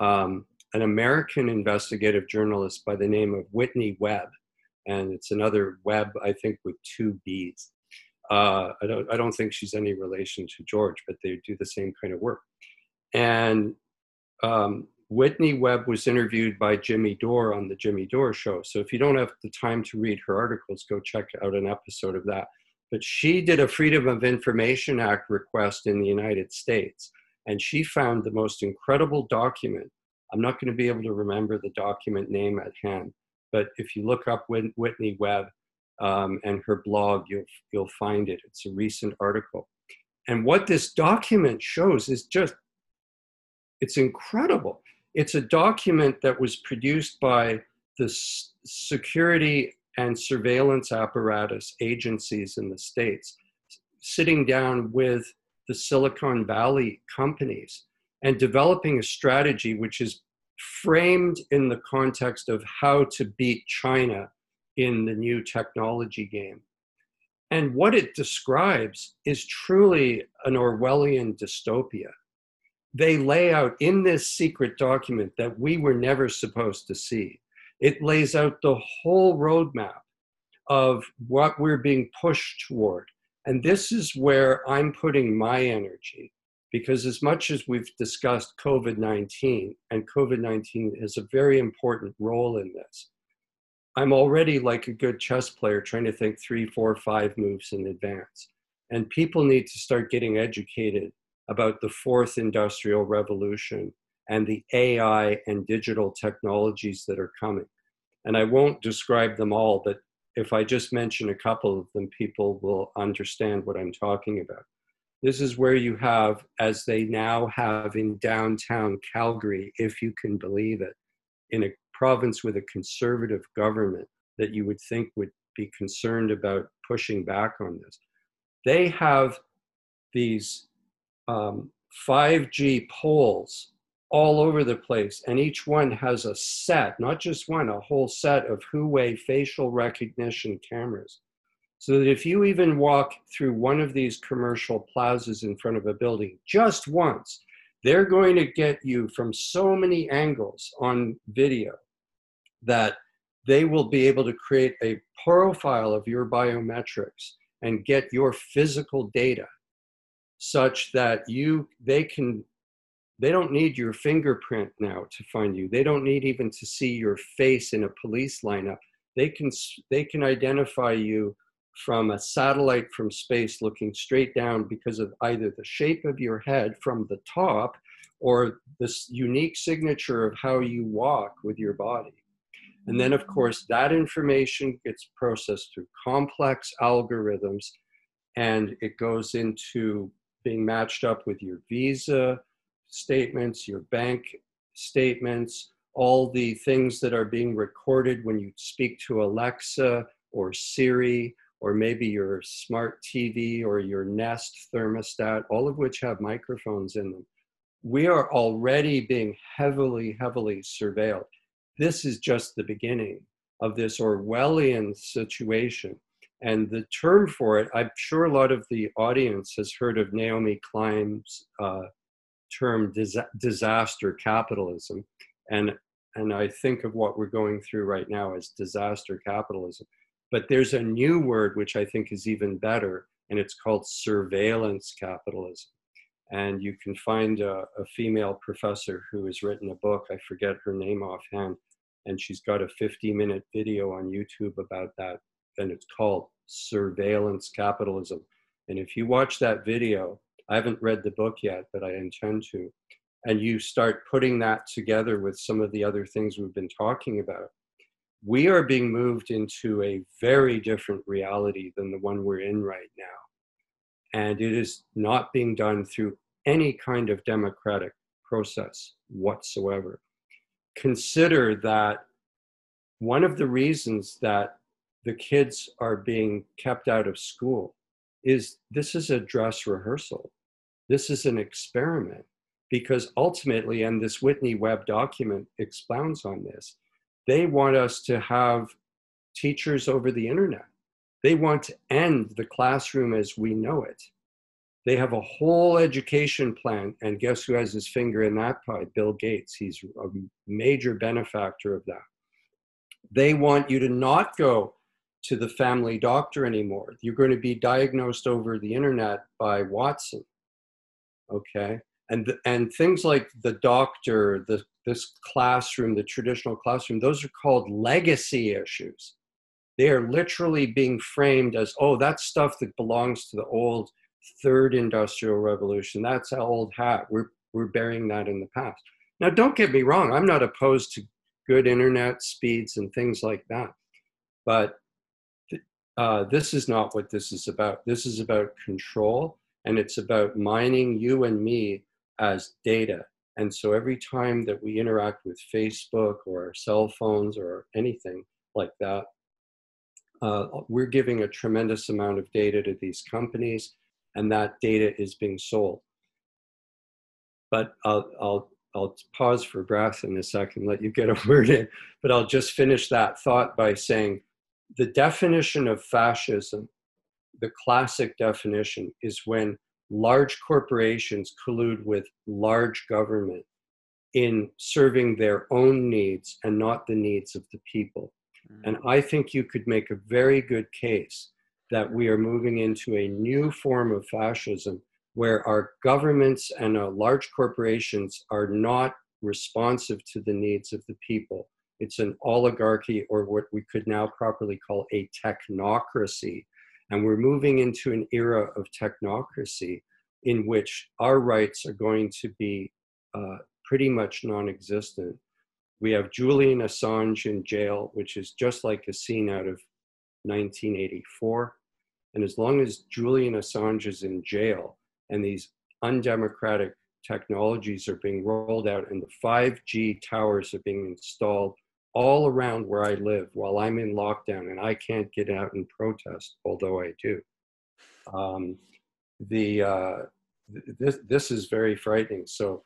um, an American investigative journalist by the name of Whitney Webb, and it's another Webb, I think, with two B's. Uh, I, don't, I don't think she's any relation to George, but they do the same kind of work. And um, Whitney Webb was interviewed by Jimmy Dore on the Jimmy Dore show. So if you don't have the time to read her articles, go check out an episode of that. But she did a Freedom of Information Act request in the United States, and she found the most incredible document. I'm not going to be able to remember the document name at hand, but if you look up Whitney Webb um, and her blog, you'll you'll find it. It's a recent article, and what this document shows is just it's incredible it's a document that was produced by the security and surveillance apparatus agencies in the States, sitting down with the Silicon Valley companies and developing a strategy which is framed in the context of how to beat China in the new technology game. And what it describes is truly an Orwellian dystopia they lay out in this secret document that we were never supposed to see. It lays out the whole roadmap of what we're being pushed toward. And this is where I'm putting my energy because, as much as we've discussed COVID 19, and COVID 19 has a very important role in this, I'm already like a good chess player trying to think three, four, five moves in advance. And people need to start getting educated about the fourth industrial revolution and the AI and digital technologies that are coming. And I won't describe them all, but if I just mention a couple of them, people will understand what I'm talking about. This is where you have, as they now have in downtown Calgary, if you can believe it, in a province with a conservative government that you would think would be concerned about pushing back on this. They have these um, 5G poles all over the place, and each one has a set, not just one, a whole set of Huawei facial recognition cameras. So that if you even walk through one of these commercial plazas in front of a building just once, they're going to get you from so many angles on video that they will be able to create a profile of your biometrics and get your physical data such that you they can they don't need your fingerprint now to find you. They don't need even to see your face in a police lineup. They can they can identify you from a satellite from space looking straight down because of either the shape of your head from the top or this unique signature of how you walk with your body and then, of course, that information gets processed through complex algorithms and it goes into being matched up with your visa statements, your bank statements, all the things that are being recorded when you speak to Alexa or Siri or maybe your smart TV or your Nest thermostat, all of which have microphones in them. We are already being heavily, heavily surveilled this is just the beginning of this Orwellian situation. And the term for it, I'm sure a lot of the audience has heard of Naomi Klein's uh, term dis- disaster capitalism. And, and I think of what we're going through right now as disaster capitalism. But there's a new word which I think is even better, and it's called surveillance capitalism. And you can find a, a female professor who has written a book, I forget her name offhand, and she's got a 50 minute video on YouTube about that. And it's called Surveillance Capitalism. And if you watch that video, I haven't read the book yet, but I intend to, and you start putting that together with some of the other things we've been talking about, we are being moved into a very different reality than the one we're in right now. And it is not being done through any kind of democratic process whatsoever consider that one of the reasons that the kids are being kept out of school is this is a dress rehearsal. This is an experiment because ultimately, and this Whitney Webb document expounds on this, they want us to have teachers over the internet. They want to end the classroom as we know it. They have a whole education plan, and guess who has his finger in that pie? Bill Gates. He's a major benefactor of that. They want you to not go to the family doctor anymore. You're going to be diagnosed over the internet by Watson. Okay? And, and things like the doctor, the, this classroom, the traditional classroom, those are called legacy issues. They are literally being framed as, oh, that's stuff that belongs to the old third industrial revolution. That's an old hat. We're, we're burying that in the past. Now, don't get me wrong, I'm not opposed to good internet speeds and things like that. But uh, this is not what this is about. This is about control and it's about mining you and me as data. And so every time that we interact with Facebook or our cell phones or anything like that, uh, we're giving a tremendous amount of data to these companies and that data is being sold. But I'll, I'll, I'll pause for breath in a second, let you get a word in, but I'll just finish that thought by saying the definition of fascism, the classic definition, is when large corporations collude with large government in serving their own needs and not the needs of the people. Mm. And I think you could make a very good case that we are moving into a new form of fascism where our governments and uh, large corporations are not responsive to the needs of the people. It's an oligarchy, or what we could now properly call a technocracy. And we're moving into an era of technocracy in which our rights are going to be uh, pretty much non existent. We have Julian Assange in jail, which is just like a scene out of 1984. And as long as Julian Assange is in jail and these undemocratic technologies are being rolled out and the 5G towers are being installed all around where I live while I'm in lockdown and I can't get out and protest, although I do. Um, the uh, this this is very frightening. So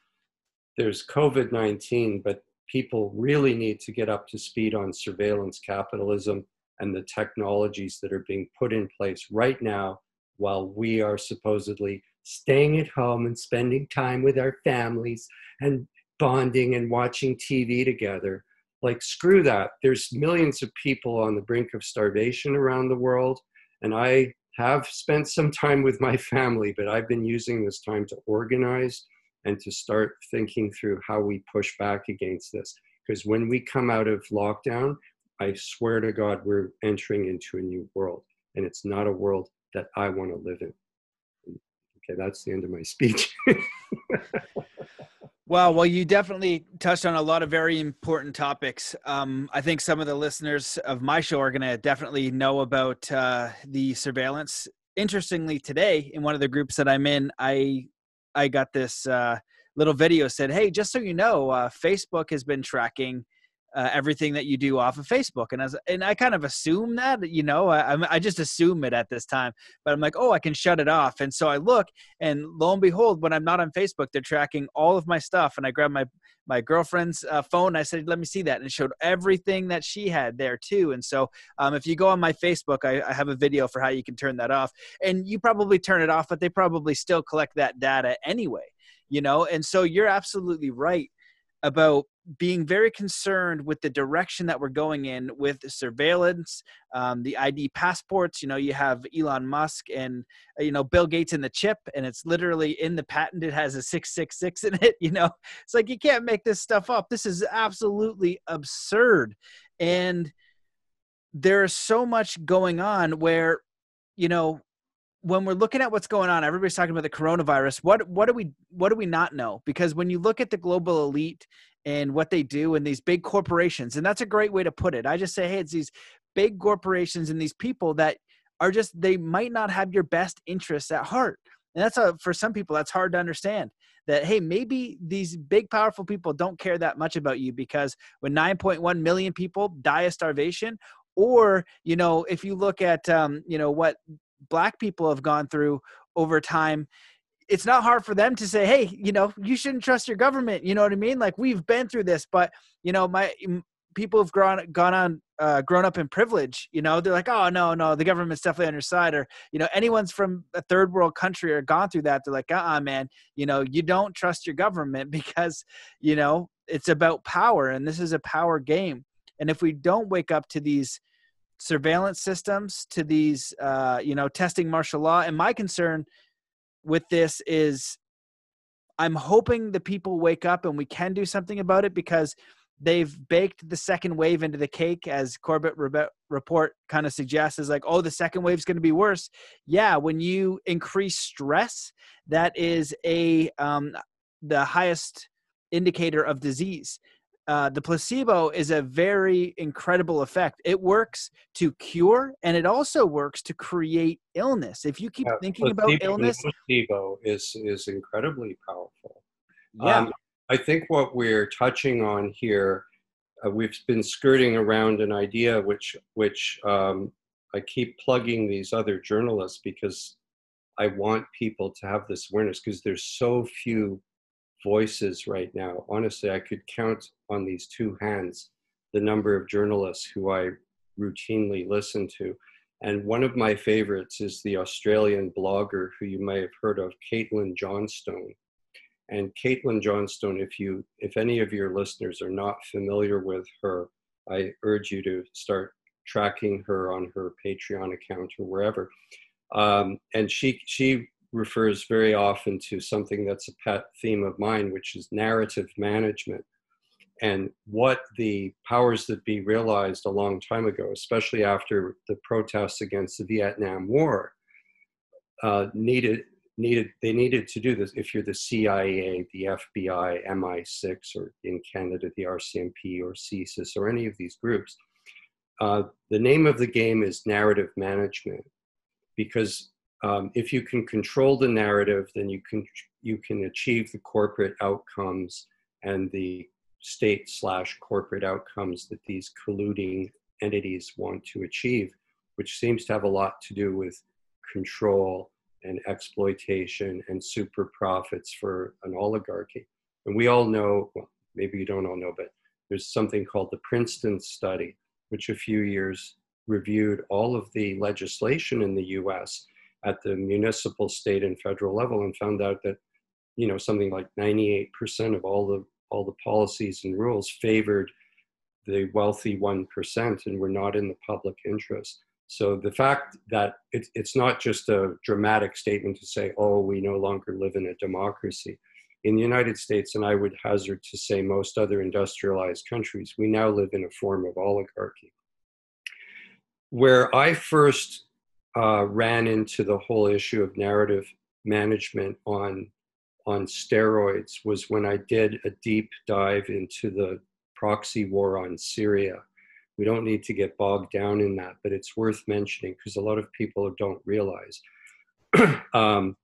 there's COVID nineteen, but people really need to get up to speed on surveillance capitalism and the technologies that are being put in place right now while we are supposedly staying at home and spending time with our families and bonding and watching TV together. like screw that there's millions of people on the brink of starvation around the world and i have spent some time with my family but i've been using this time to organize and to start thinking through how we push back against this because when we come out of lockdown i swear to god we're entering into a new world and it's not a world that i want to live in okay that's the end of my speech Well, well, you definitely touched on a lot of very important topics. Um, I think some of the listeners of my show are going to definitely know about uh, the surveillance. Interestingly, today in one of the groups that I'm in, I I got this uh, little video said, "Hey, just so you know, uh, Facebook has been tracking uh, everything that you do off of Facebook. And as and I kind of assume that, you know, I, I just assume it at this time. But I'm like, oh, I can shut it off. And so I look, and lo and behold, when I'm not on Facebook, they're tracking all of my stuff. And I grab my my girlfriend's uh, phone. I said, let me see that, and it showed everything that she had there too. And so, um, if you go on my Facebook, I, I have a video for how you can turn that off. And you probably turn it off, but they probably still collect that data anyway. You know, and so you're absolutely right about being very concerned with the direction that we're going in with surveillance, um, the ID passports. You know, you have Elon Musk and uh, you know Bill Gates in the chip, and it's literally in the patent. It has a six six six in it. You know, it's like you can't make this stuff up. This is absolutely absurd, and there's so much going on where you know when we're looking at what's going on everybody's talking about the coronavirus what what do we what do we not know because when you look at the global elite and what they do and these big corporations and that's a great way to put it. I just say hey it's these big corporations and these people that are just they might not have your best interests at heart. And that's a for some people that's hard to understand that hey maybe these big powerful people don't care that much about you because when 9.1 million people die of starvation or you know if you look at um, you know what black people have gone through over time it's not hard for them to say, hey, you know, you shouldn't trust your government. You know what I mean? Like we've been through this, but you know, my people have grown gone on uh, grown up in privilege. You know, they're like, oh no, no, the government's definitely on your side. Or you know, anyone's from a third world country or gone through that, they're like, uh, uh man, you know, you don't trust your government because you know it's about power, and this is a power game. And if we don't wake up to these surveillance systems, to these, uh, you know, testing martial law, and my concern with this is I'm hoping the people wake up and we can do something about it because they've baked the second wave into the cake as Corbett report kind of suggests is like oh the second wave is going to be worse. Yeah when you increase stress that is a um, the highest indicator of disease uh, the placebo is a very incredible effect. It works to cure, and it also works to create illness. If you keep yeah, thinking about illness, placebo is is incredibly powerful. Yeah, um, I think what we're touching on here, uh, we've been skirting around an idea which which um, I keep plugging these other journalists because I want people to have this awareness because there's so few voices right now. Honestly, I could count on these two hands the number of journalists who I routinely listen to. And one of my favorites is the Australian blogger who you may have heard of, Caitlin Johnstone. And Caitlin Johnstone, if you if any of your listeners are not familiar with her, I urge you to start tracking her on her Patreon account or wherever. Um, and she she refers very often to something that's a pet theme of mine, which is narrative management. And what the powers that be realized a long time ago, especially after the protests against the Vietnam War, uh, needed needed they needed to do this. If you're the CIA, the FBI, MI6, or in Canada the RCMP or CSIS or any of these groups, uh, the name of the game is narrative management, because um, if you can control the narrative, then you can you can achieve the corporate outcomes and the state slash corporate outcomes that these colluding entities want to achieve, which seems to have a lot to do with control and exploitation and super profits for an oligarchy. And we all know, well, maybe you don't all know, but there's something called the Princeton study, which a few years reviewed all of the legislation in the US at the municipal, state, and federal level and found out that, you know, something like 98% of all the all the policies and rules favored the wealthy 1% and we're not in the public interest. So the fact that it, it's not just a dramatic statement to say, oh, we no longer live in a democracy. In the United States, and I would hazard to say most other industrialized countries, we now live in a form of oligarchy. Where I first uh, ran into the whole issue of narrative management on on steroids was when I did a deep dive into the proxy war on Syria. We don't need to get bogged down in that, but it's worth mentioning because a lot of people don't realize. um,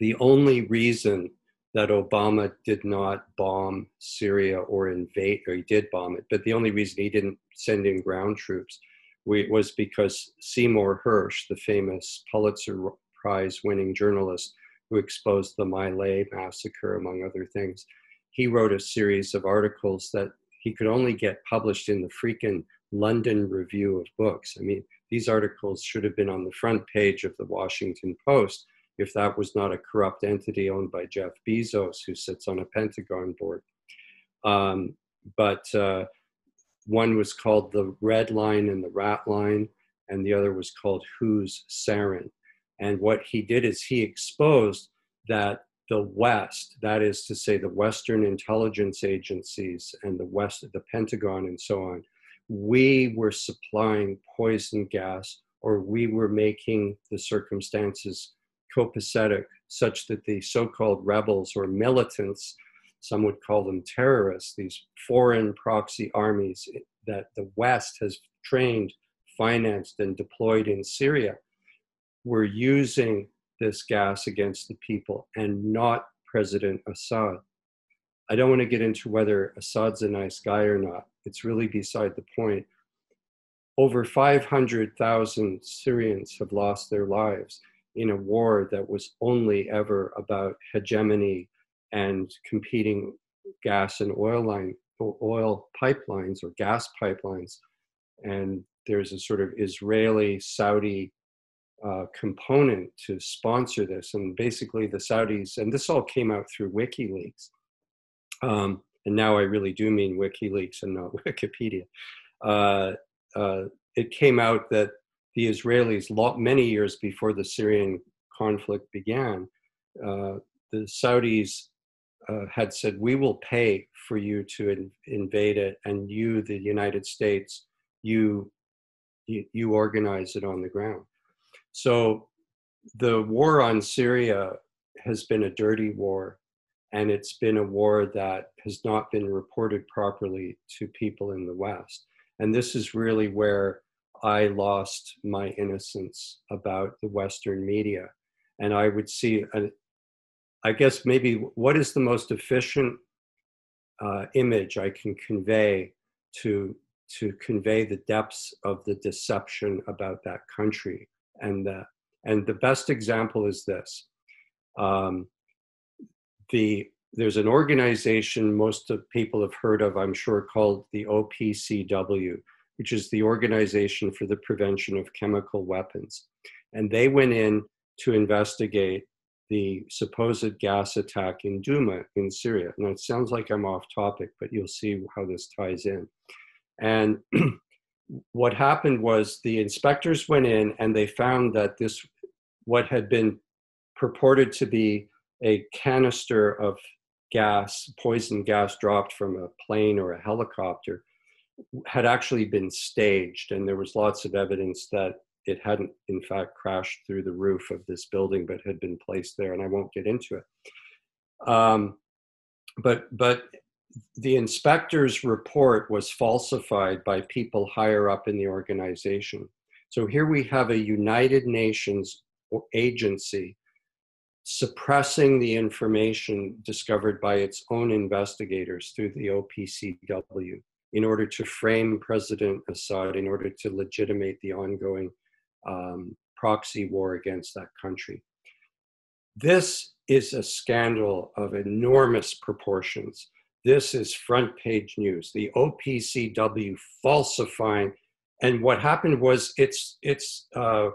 the only reason that Obama did not bomb Syria or invade, or he did bomb it, but the only reason he didn't send in ground troops was because Seymour Hersh, the famous Pulitzer Prize winning journalist who exposed the My Lai massacre, among other things, he wrote a series of articles that he could only get published in the freaking London Review of Books. I mean, these articles should have been on the front page of the Washington Post if that was not a corrupt entity owned by Jeff Bezos, who sits on a Pentagon board. Um, but uh, one was called The Red Line and the Rat Line, and the other was called Whose Sarin. And what he did is he exposed that the West, that is to say, the Western intelligence agencies and the West, the Pentagon, and so on, we were supplying poison gas or we were making the circumstances copacetic such that the so called rebels or militants, some would call them terrorists, these foreign proxy armies that the West has trained, financed, and deployed in Syria, were using this gas against the people and not President Assad. I don't want to get into whether Assad's a nice guy or not. It's really beside the point. Over 500,000 Syrians have lost their lives in a war that was only ever about hegemony and competing gas and oil line oil pipelines or gas pipelines and there's a sort of Israeli Saudi uh, component to sponsor this. And basically, the Saudis, and this all came out through WikiLeaks. Um, and now I really do mean WikiLeaks and not Wikipedia. Uh, uh, it came out that the Israelis, many years before the Syrian conflict began, uh, the Saudis uh, had said, "We will pay for you to in, invade it, and you, the United States, you, you, you organize it on the ground." So the war on Syria has been a dirty war, and it's been a war that has not been reported properly to people in the West. And this is really where I lost my innocence about the Western media. And I would see, I guess maybe what is the most efficient uh, image I can convey to to convey the depths of the deception about that country? And the and the best example is this. Um, the there's an organization most of people have heard of i'm sure called the opcw which is the organization for the prevention of chemical weapons. And they went in to investigate the supposed gas attack in Douma in Syria. Now, it sounds like I'm off topic, but you'll see how this ties in. And what happened was the inspectors went in and they found that this, what had been purported to be a canister of gas, poison gas dropped from a plane or a helicopter, had actually been staged. And there was lots of evidence that it hadn't, in fact, crashed through the roof of this building, but had been placed there. And I won't get into it. Um, but but the inspector's report was falsified by people higher up in the organization. So here we have a United Nations agency suppressing the information discovered by its own investigators through the OPCW in order to frame President Assad, in order to legitimate the ongoing um, proxy war against that country. This is a scandal of enormous proportions. This is front page news. The OPCW falsifying, and what happened was its its uh,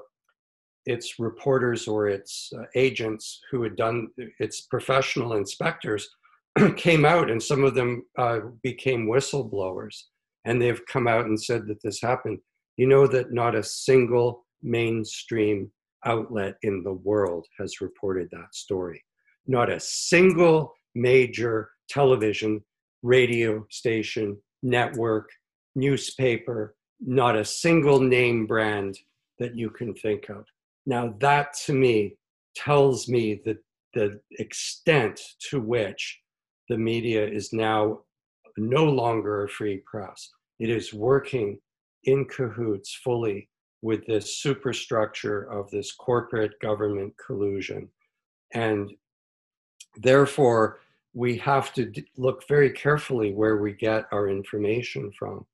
its reporters or its uh, agents who had done its professional inspectors came out, and some of them uh, became whistleblowers. and they've come out and said that this happened. You know that not a single mainstream outlet in the world has reported that story. Not a single major television, radio station, network, newspaper, not a single name brand that you can think of. Now, that to me tells me that the extent to which the media is now no longer a free press. It is working in cahoots fully with this superstructure of this corporate government collusion. And therefore, we have to look very carefully where we get our information from.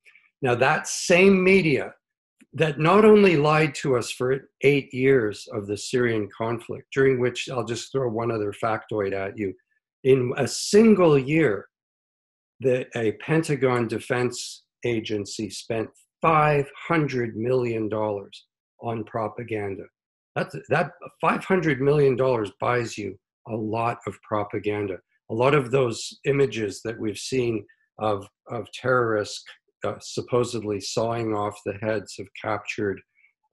Now, that same media that not only lied to us for eight years of the Syrian conflict, during which I'll just throw one other factoid at you. In a single year, the, a Pentagon defense agency spent $500 million on propaganda. That's, that $500 million buys you a lot of propaganda. A lot of those images that we've seen of, of terrorists uh, supposedly sawing off the heads of captured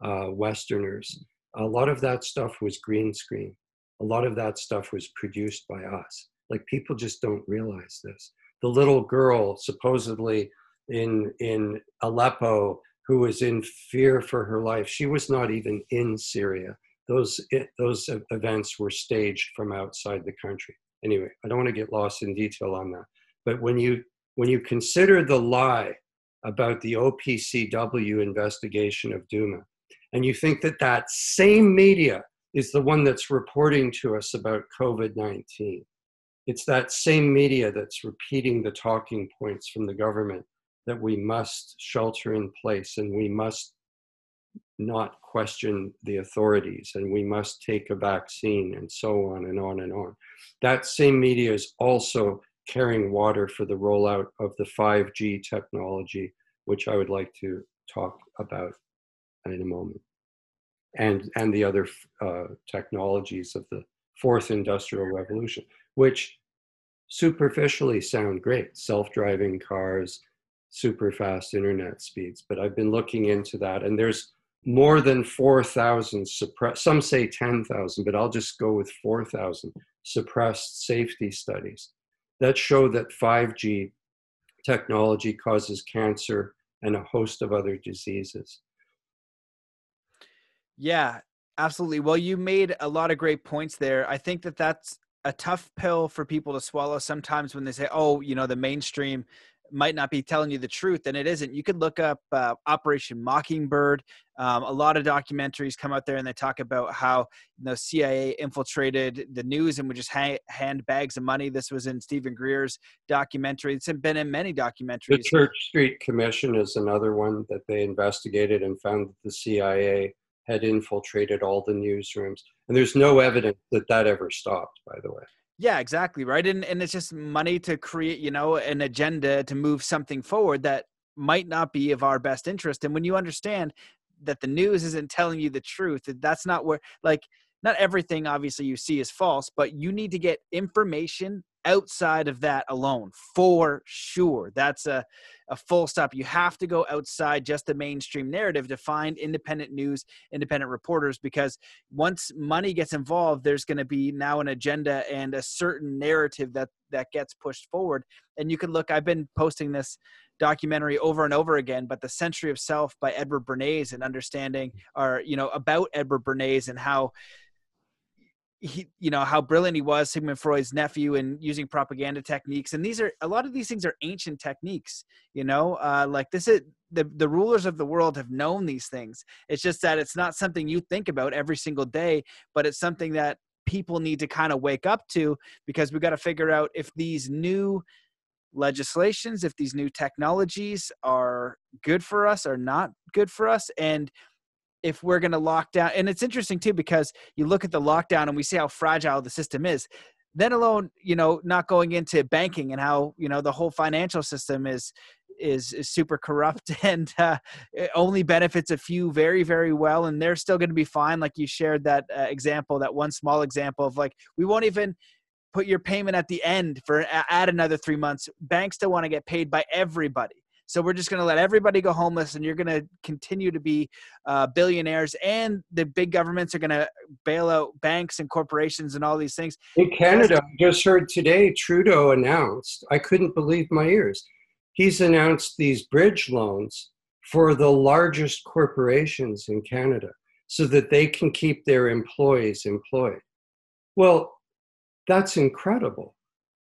uh, Westerners, a lot of that stuff was green screen. A lot of that stuff was produced by us. Like people just don't realize this. The little girl supposedly in in Aleppo who was in fear for her life. She was not even in Syria. Those it, those events were staged from outside the country. Anyway, I don't want to get lost in detail on that. But when you when you consider the lie about the OPCW investigation of Douma, and you think that that same media is the one that's reporting to us about COVID 19. It's that same media that's repeating the talking points from the government that we must shelter in place and we must not question the authorities and we must take a vaccine and so on and on and on. That same media is also carrying water for the rollout of the 5G technology, which I would like to talk about in a moment, and, and the other uh, technologies of the fourth industrial revolution, which superficially sound great self driving cars, super fast internet speeds. But I've been looking into that, and there's more than 4,000 suppressed, some say 10,000, but I'll just go with 4,000 suppressed safety studies that show that 5G technology causes cancer and a host of other diseases. Yeah, absolutely. Well, you made a lot of great points there. I think that that's a tough pill for people to swallow sometimes when they say, oh, you know, the mainstream might not be telling you the truth and it isn't. You could look up uh, operation mockingbird um, a lot of documentaries come out there and they talk about how the cia infiltrated the news and would just ha- hand bags of money. This was in steven greer's documentary. It's been in many documentaries. The church street commission is another one that they investigated and found that the cia had infiltrated all the newsrooms. And there's no evidence that that ever stopped by the way yeah, exactly. Right. And and it's just money to create, you know, an agenda to move something forward that might not be of our best interest. And when you understand that the news isn't telling you the truth, that that's not where like not everything obviously you see is false, but you need to get information outside of that alone for sure. That's a, a full stop. You have to go outside just the mainstream narrative to find independent news, independent reporters, because once money gets involved, there's going to be now an agenda and a certain narrative that that gets pushed forward. And you can look, I've been posting this documentary over and over again, but the Century of Self by Edward Bernays and understanding or, you know, about Edward Bernays and how he you know how brilliant he was sigmund freud's nephew and using propaganda techniques and these are a lot of these things are ancient techniques you know uh, like this is the the rulers of the world have known these things. It's just that it's not something you think about every single day but it's something that people need to kind of wake up to because we got to figure out if these new legislations if these new technologies are good for us or not good for us and if we're going to lock down and it's interesting too because you look at the lockdown and we see how fragile the system is then alone you know not going into banking and how you know the whole financial system is is, is super corrupt and uh, only benefits a few very very well and they're still going to be fine. Like you shared that uh, example that one small example of like we won't even put your payment at the end for add another three months. Banks still want to get paid by everybody So we're just going to let everybody go homeless, and you're going to continue to be uh, billionaires, and the big governments are going to bail out banks and corporations and all these things. In Canada, I just heard today Trudeau announced. I couldn't believe my ears. He's announced these bridge loans for the largest corporations in Canada so that they can keep their employees employed. Well, that's incredible.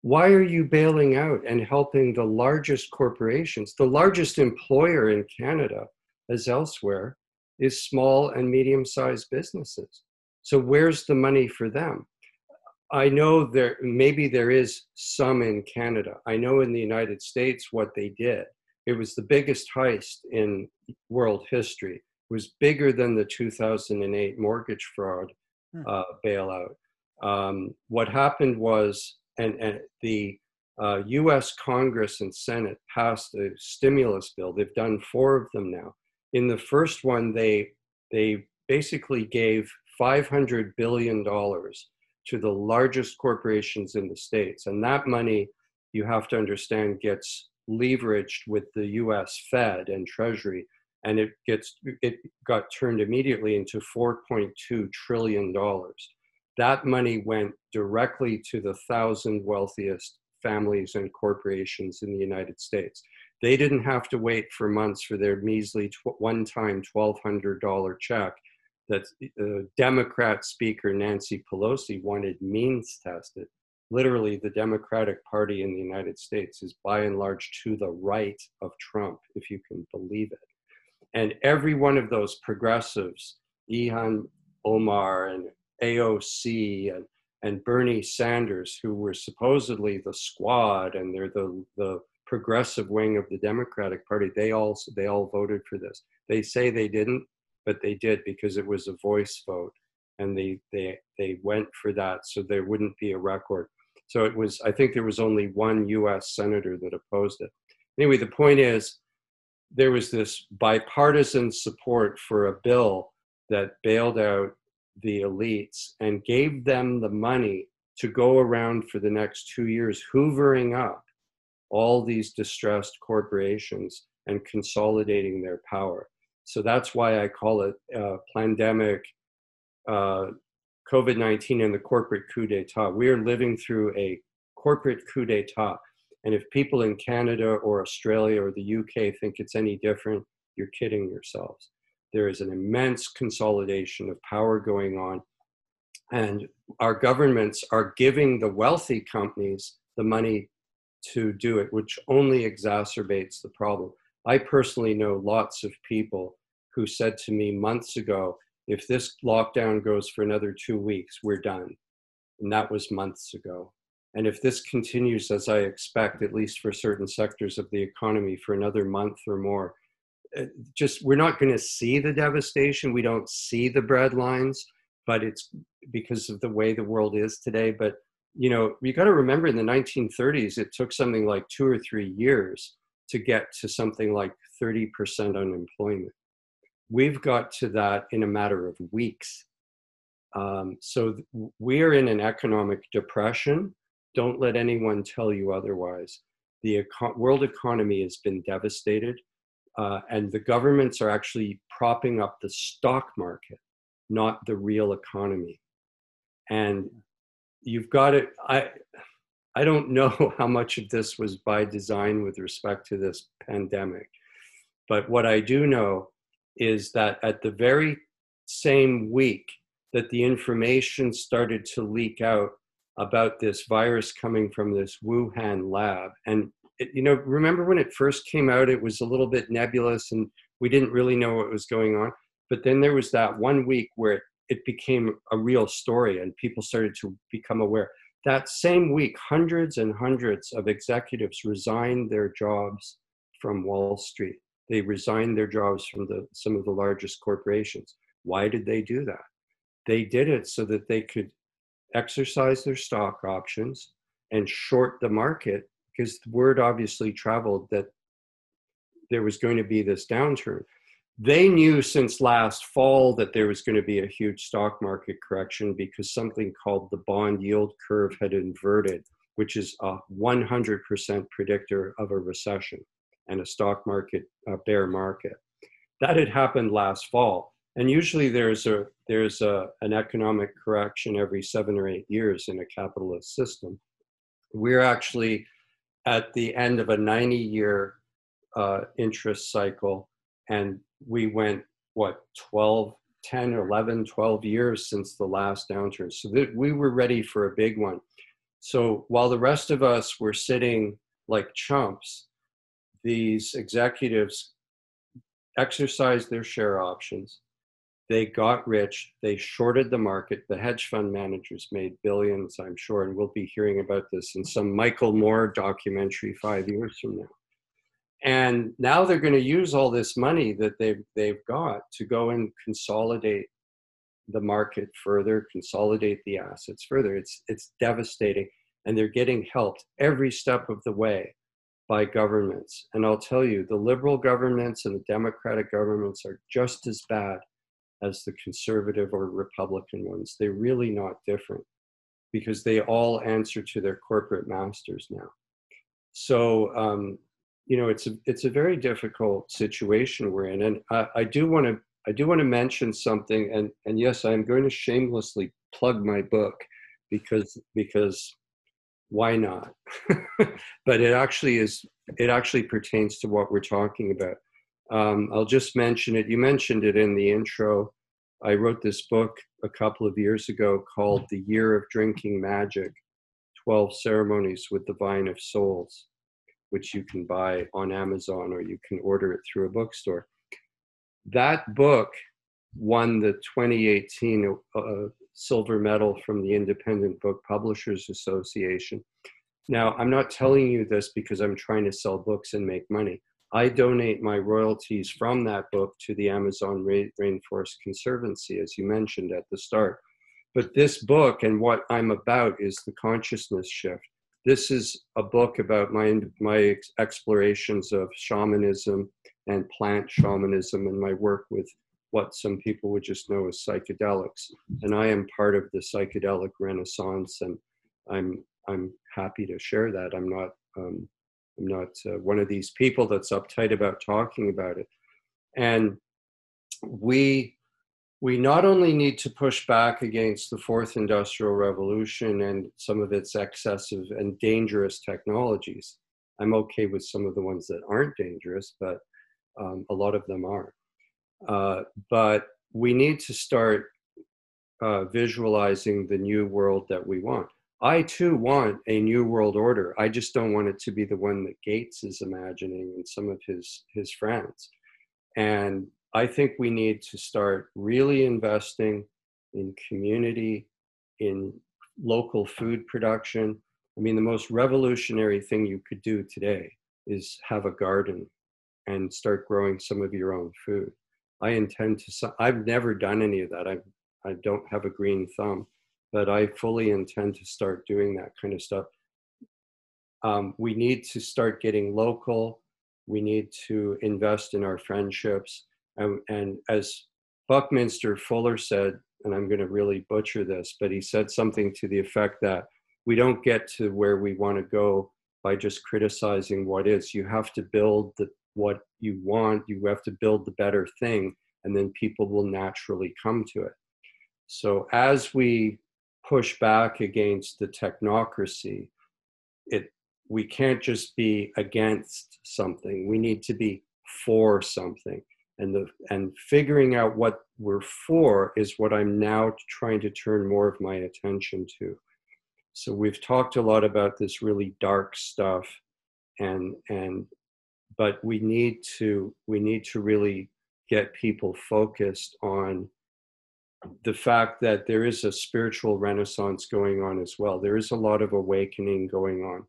Why are you bailing out and helping the largest corporations? The largest employer in Canada, as elsewhere, is small and medium sized businesses. So, where's the money for them? I know there maybe there is some in Canada. I know in the United States what they did. It was the biggest heist in world history. It was bigger than the 2008 mortgage fraud hmm. uh, bailout. Um, what happened was and, and the uh, US Congress and Senate passed a stimulus bill. They've done four of them now. In the first one, they, they basically gave $500 billion to the largest corporations in the States. And that money, you have to understand, gets leveraged with the US Fed and Treasury. And it gets it got turned immediately into 4.2 trillion dollars that money went directly to the thousand wealthiest families and corporations in the United States. They didn't have to wait for months for their measly one time $1,200 check that uh, Democrat Speaker Nancy Pelosi wanted means tested. Literally, the Democratic Party in the United States is by and large to the right of Trump, if you can believe it. And every one of those progressives, Ilhan Omar and AOC and, and Bernie Sanders, who were supposedly the squad and they're the, the progressive wing of the Democratic Party, they all, they all voted for this. They say they didn't, but they did because it was a voice vote. And they, they, they went for that so there wouldn't be a record. So it was, I think there was only one US senator that opposed it. Anyway, the point is, there was this bipartisan support for a bill that bailed out the elites and gave them the money to go around for the next two years, hoovering up all these distressed corporations and consolidating their power. So that's why I call it uh, pandemic, uh, COVID 19, and the corporate coup d'etat. We are living through a corporate coup d'etat. And if people in Canada or Australia or the UK think it's any different, you're kidding yourselves. There is an immense consolidation of power going on. And our governments are giving the wealthy companies the money to do it, which only exacerbates the problem. I personally know lots of people who said to me months ago, if this lockdown goes for another two weeks, we're done. And that was months ago. And if this continues as I expect, at least for certain sectors of the economy, for another month or more, just we're not going to see the devastation. We don't see the bread lines, but it's because of the way the world is today. But you know, you got to remember in the 1930s, it took something like two or three years to get to something like 30% unemployment. We've got to that in a matter of weeks. Um, so we're in an economic depression. Don't let anyone tell you otherwise. The eco- world economy has been devastated uh, and the governments are actually propping up the stock market, not the real economy. And you've got it. I I don't know how much of this was by design with respect to this pandemic, but what I do know is that at the very same week that the information started to leak out about this virus coming from this Wuhan lab, and it, you know, remember when it first came out, it was a little bit nebulous and we didn't really know what was going on. But then there was that one week where it, it became a real story and people started to become aware. That same week, hundreds and hundreds of executives resigned their jobs from Wall Street. They resigned their jobs from the, some of the largest corporations. Why did they do that? They did it so that they could exercise their stock options and short the market because the word obviously traveled that there was going to be this downturn. They knew since last fall that there was going to be a huge stock market correction because something called the bond yield curve had inverted, which is a 100% predictor of a recession. and a stock market a bear market. That had happened last fall. And usually there's a there's a, an economic correction every seven or eight years in a capitalist system. We're actually at the end of a 90 year uh, interest cycle, and we went what 12 10 11 12 years since the last downturn. So that we were ready for a big one. So while the rest of us were sitting like chumps these executives exercised their share options they got rich they shorted the market the hedge fund managers made billions i'm sure and we'll be hearing about this in some michael moore documentary five years from now. And now they're going to use all this money that they've they've got to go and consolidate the market further consolidate the assets further. It's it's devastating and they're getting helped every step of the way by governments. And i'll tell you the liberal governments and the democratic governments are just as bad as the conservative or republican ones. They're really not different because they all answer to their corporate masters now. So um, you know it's a it's a very difficult situation we're in. And i, I do want to i do want to mention something. And and yes i'm going to shamelessly plug my book because because why not? But it actually is it actually pertains to what we're talking about um, i'll just mention it you mentioned it in the intro i wrote this book a couple of years ago called the year of drinking magic 12 ceremonies with the vine of souls which you can buy on Amazon or you can order it through a bookstore. That book won the 2018 uh, silver medal from the Independent Book Publishers Association. Now, I'm not telling you this because I'm trying to sell books and make money. I donate my royalties from that book to the Amazon Rainforest Conservancy, as you mentioned at the start. But this book and what I'm about is the consciousness shift. This is a book about my my explorations of shamanism and plant shamanism and my work with what some people would just know as psychedelics. And i am part of the psychedelic renaissance and i'm i'm happy to share that. I'm not um, i'm not uh, one of these people that's uptight about talking about it and we we not only need to push back against the fourth industrial revolution and some of its excessive and dangerous technologies. I'm okay with some of the ones that aren't dangerous, but um, a lot of them are. Uh, but we need to start uh, visualizing the new world that we want. I too want a new world order. I just don't want it to be the one that Gates is imagining and some of his his friends. And I think we need to start really investing in community, in local food production. I mean, the most revolutionary thing you could do today is have a garden and start growing some of your own food. I intend to, I've never done any of that. I, I don't have a green thumb, but I fully intend to start doing that kind of stuff. Um, we need to start getting local. We need to invest in our friendships and, and as Buckminster Fuller said, and I'm going to really butcher this, but he said something to the effect that we don't get to where we want to go by just criticizing what is. You have to build the, what you want, you have to build the better thing, and then people will naturally come to it. So as we push back against the technocracy, it we can't just be against something. We need to be for something and the and figuring out what we're for is what i'm now trying to turn more of my attention to so we've talked a lot about this really dark stuff and and but we need to we need to really get people focused on the fact that there is a spiritual renaissance going on as well there is a lot of awakening going on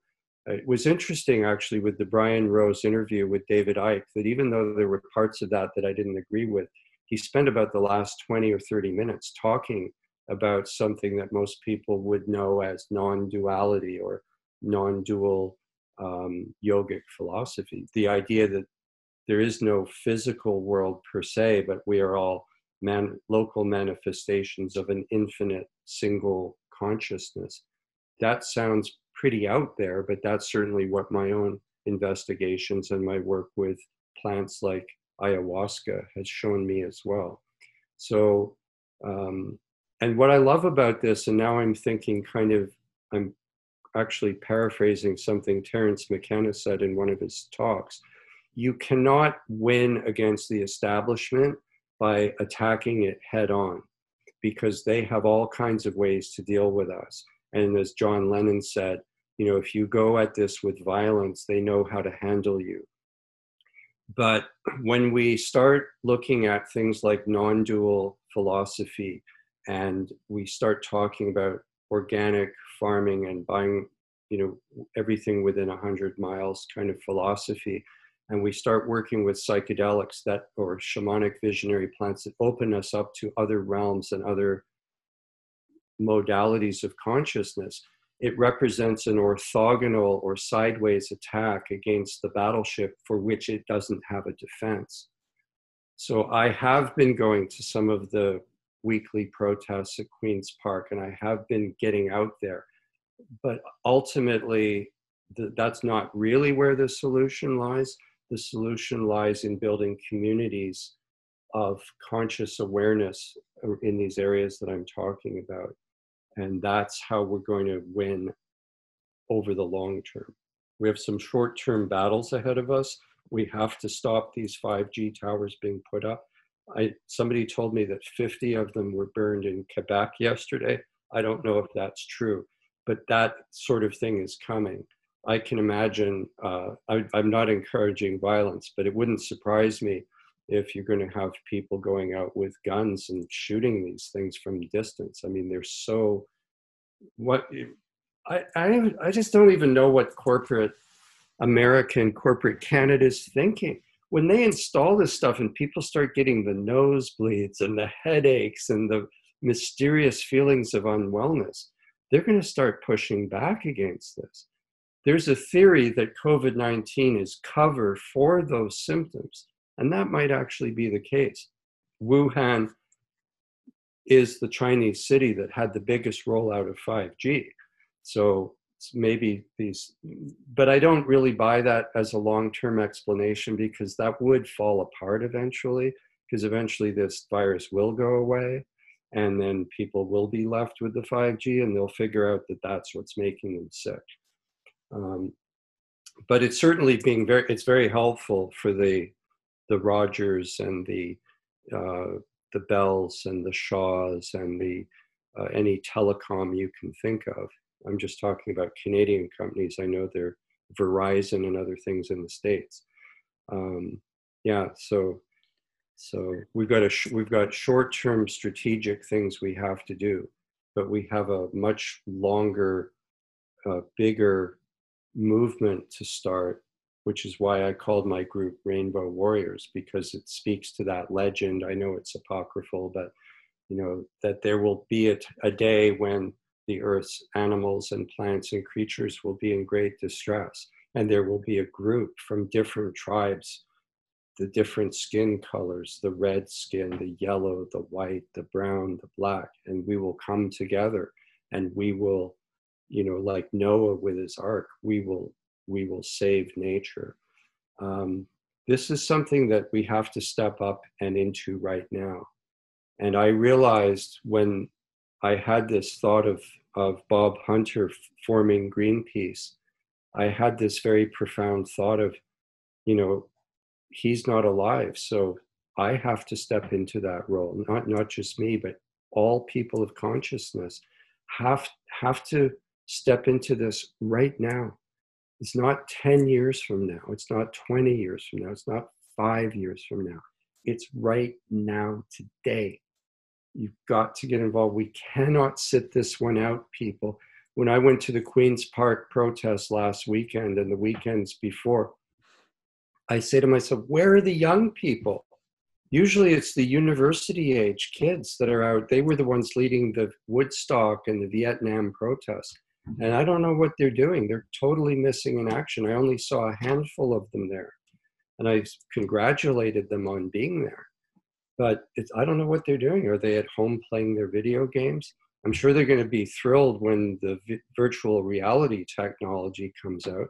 it was interesting actually with the Brian Rose interview with David Icke that even though there were parts of that that I didn't agree with, he spent about the last 20 or 30 minutes talking about something that most people would know as non duality or non dual um, yogic philosophy. The idea that there is no physical world per se, but we are all man- local manifestations of an infinite single consciousness. That sounds pretty out there, but that's certainly what my own investigations and my work with plants like ayahuasca has shown me as well. So, um, and what I love about this, and now I'm thinking kind of, I'm actually paraphrasing something Terence McKenna said in one of his talks. You cannot win against the establishment by attacking it head on because they have all kinds of ways to deal with us. And as John Lennon said, you know, if you go at this with violence, they know how to handle you. But when we start looking at things like non dual philosophy and we start talking about organic farming and buying, you know, everything within 100 miles kind of philosophy, and we start working with psychedelics that or shamanic visionary plants that open us up to other realms and other modalities of consciousness it represents an orthogonal or sideways attack against the battleship for which it doesn't have a defense. So i have been going to some of the weekly protests at queen's park and i have been getting out there. But ultimately that's not really where the solution lies the solution lies in building communities of conscious awareness uh, in these areas that I'm talking about. And that's how we're going to win over the long term. We have some short term battles ahead of us. We have to stop these 5G towers being put up. I, somebody told me that 50 of them were burned in Quebec yesterday. I don't know if that's true, but that sort of thing is coming. I can imagine, uh, I, I'm not encouraging violence, but it wouldn't surprise me if you're going to have people going out with guns and shooting these things from distance. I mean, they're so, what, I, I, I just don't even know what corporate American, corporate Canada is thinking. When they install this stuff and people start getting the nosebleeds and the headaches and the mysterious feelings of unwellness, they're going to start pushing back against this there's a theory that COVID 19 is cover for those symptoms, and that might actually be the case. Wuhan is the Chinese city that had the biggest rollout of 5G. So maybe these, but I don't really buy that as a long term explanation because that would fall apart eventually, because eventually this virus will go away. And then people will be left with the 5G and they'll figure out that that's what's making them sick. Um, but it's certainly being very it's very helpful for the the Rogers and the uh, the Bells and the Shaws and the uh, any telecom you can think of. I'm just talking about Canadian companies. I know they're Verizon and other things in the states. Um, yeah, so so we've got a sh- we've got short-term strategic things we have to do, but we have a much longer, uh, bigger movement to start, which is why I called my group Rainbow Warriors, because it speaks to that legend. I know it's apocryphal, but you know, that there will be a, a day when the earth's animals and plants and creatures will be in great distress. And there will be a group from different tribes, the different skin colors, the red skin, the yellow, the white, the brown, the black, and we will come together and we will you know like noah with his ark we will we will save nature. Um, this is something that we have to step up and into right now. And i realized when i had this thought of of bob hunter forming greenpeace i had this very profound thought of you know he's not alive so i have to step into that role. Not not just me but all people of consciousness have have to step into this right now. It's not 10 years from now. It's not 20 years from now. It's not five years from now. It's right now, today. You've got to get involved. We cannot sit this one out, people. When I went to the Queen's Park protest last weekend and the weekends before, I say to myself, where are the young people? Usually it's the university age kids that are out. They were the ones leading the Woodstock and the Vietnam protests and I don't know what they're doing. They're totally missing in action. I only saw a handful of them there, and I congratulated them on being there. But I don't know what they're doing. Are they at home playing their video games? I'm sure they're going to be thrilled when the vi- virtual reality technology comes out.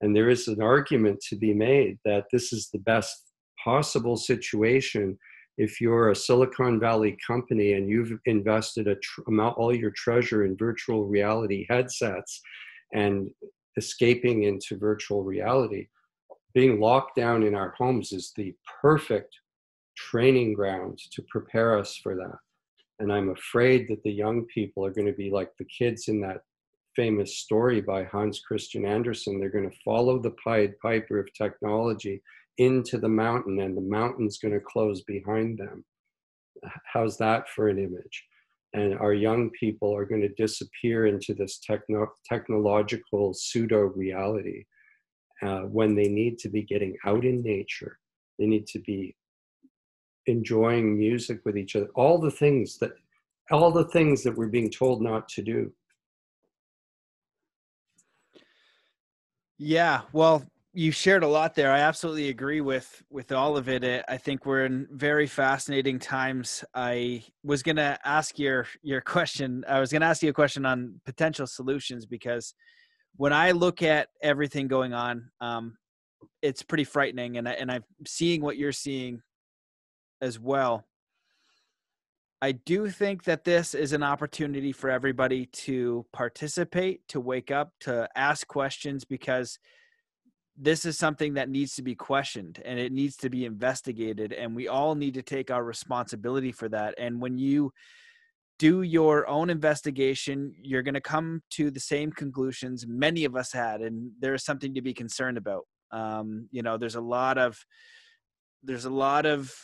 And there is an argument to be made that this is the best possible situation if you're a Silicon Valley company and you've invested a tr- amount, all your treasure in virtual reality headsets and escaping into virtual reality, being locked down in our homes is the perfect training ground to prepare us for that. And I'm afraid that the young people are going to be like the kids in that famous story by Hans Christian Andersen. They're going to follow the Pied Piper of technology into the mountain, and the mountain's going to close behind them. How's that for an image? And our young people are going to disappear into this techno- technological pseudo reality uh, when they need to be getting out in nature. They need to be enjoying music with each other. All the things that, all the things that we're being told not to do. Yeah, well, you shared a lot there. I absolutely agree with with all of it. I think we're in very fascinating times. I was going to ask your your question. I was going to ask you a question on potential solutions because when I look at everything going on, um, it's pretty frightening, and I, and I'm seeing what you're seeing as well. I do think that this is an opportunity for everybody to participate, to wake up, to ask questions because this is something that needs to be questioned and it needs to be investigated and we all need to take our responsibility for that and when you do your own investigation you're going to come to the same conclusions many of us had and there's something to be concerned about. Um, you know there's a lot of there's a lot of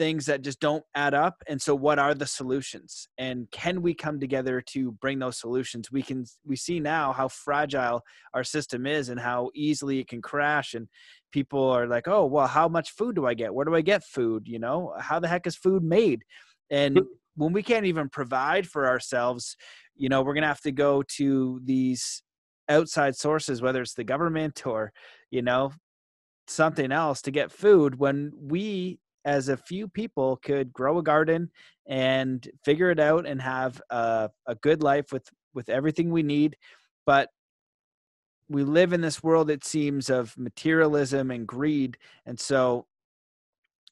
things that just don't add up and so what are the solutions? And can we come together to bring those solutions? We can we see now how fragile our system is and how easily it can crash and people are like oh well how much food do i get? Where do i get food? You know how the heck is food made? And when we can't even provide for ourselves you know we're going to have to go to these outside sources whether it's the government or you know something else to get food when we as a few people could grow a garden and figure it out and have a, a good life with with everything we need but we live in this world it seems of materialism and greed and so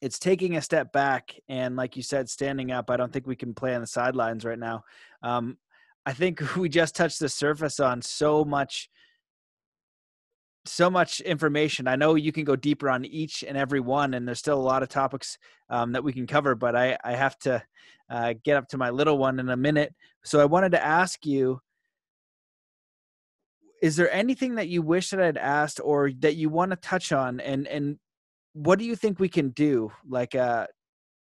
it's taking a step back and like you said standing up i don't think we can play on the sidelines right now. Um, i think we just touched the surface on so much so much information. I know you can go deeper on each and every one, and there's still a lot of topics um, that we can cover, but I, I have to uh, get up to my little one in a minute. So I wanted to ask you is there anything that you wish that I'd asked or that you want to touch on? And, and what do you think we can do? Like, uh,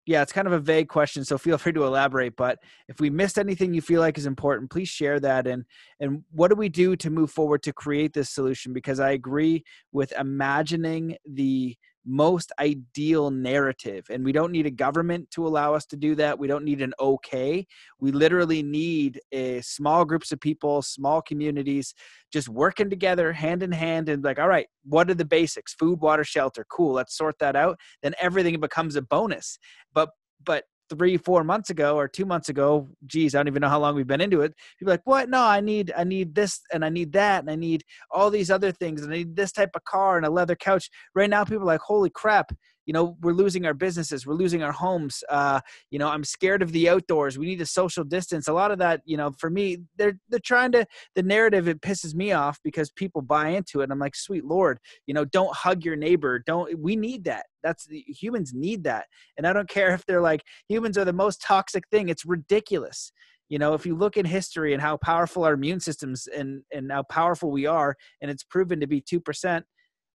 yeah, it's kind of a vague question, so feel free to elaborate. But if we missed anything you feel like is important, please share that. And and what do we do to move forward to create this solution? Because I agree with imagining the most ideal narrative. And we don't need a government to allow us to do that. We don't need an okay. We literally need a small groups of people, small communities just working together hand in hand and like, all right, what are the basics? Food, water, shelter. Cool. Let's sort that out. Then everything becomes a bonus. But but three, four months ago or two months ago, geez, I don't even know how long we've been into it. People like, what? No, I need, I need this and I need that and I need all these other things and I need this type of car and a leather couch. Right now, people are like, holy crap, you know we're losing our businesses we're losing our homes uh, you know i'm scared of the outdoors we need a social distance. A lot of that you know for me they're they're trying to the narrative it pisses me off because people buy into it i'm like sweet lord you know don't hug your neighbor don't we need that that's humans need that. And i don't care if they're like humans are the most toxic thing it's ridiculous. You know if you look in history and how powerful our immune systems and and how powerful we are and it's proven to be 2%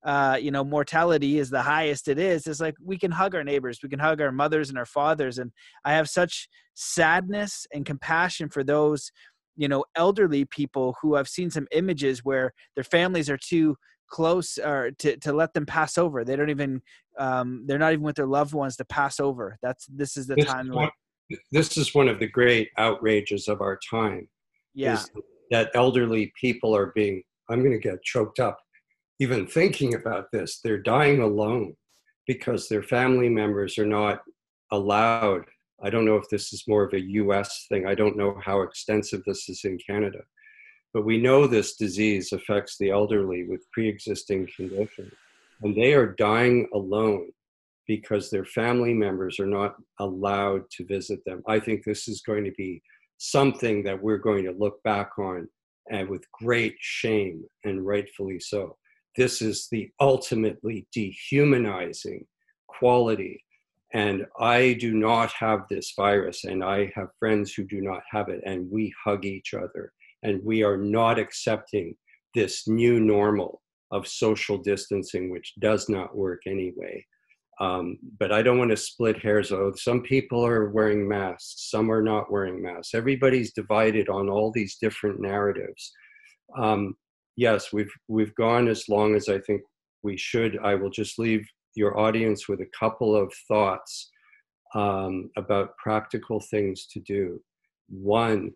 uh, you know, mortality is the highest it is, it's like we can hug our neighbors, we can hug our mothers and our fathers. And I have such sadness and compassion for those, you know, elderly people who I've seen some images where their families are too close or to, to let them pass over. They don't even, um, they're not even with their loved ones to pass over. That's, this is the this time. Is one, this is one of the great outrages of our time. Yeah. that elderly people are being, I'm going to get choked up even thinking about this. They're dying alone because their family members are not allowed. I don't know if this is more of a US thing. I don't know how extensive this is in Canada. But we know this disease affects the elderly with pre existing conditions, and they are dying alone because their family members are not allowed to visit them. I think this is going to be something that we're going to look back on and with great shame, and rightfully so. This is the ultimately dehumanizing quality. And I do not have this virus, and I have friends who do not have it, and we hug each other. And we are not accepting this new normal of social distancing, which does not work anyway. Um, but I don't want to split hairs. Oh, some people are wearing masks, some are not wearing masks. Everybody's divided on all these different narratives. Um, yes, we've we've gone as long as I think we should. I will just leave your audience with a couple of thoughts um, about practical things to do. One,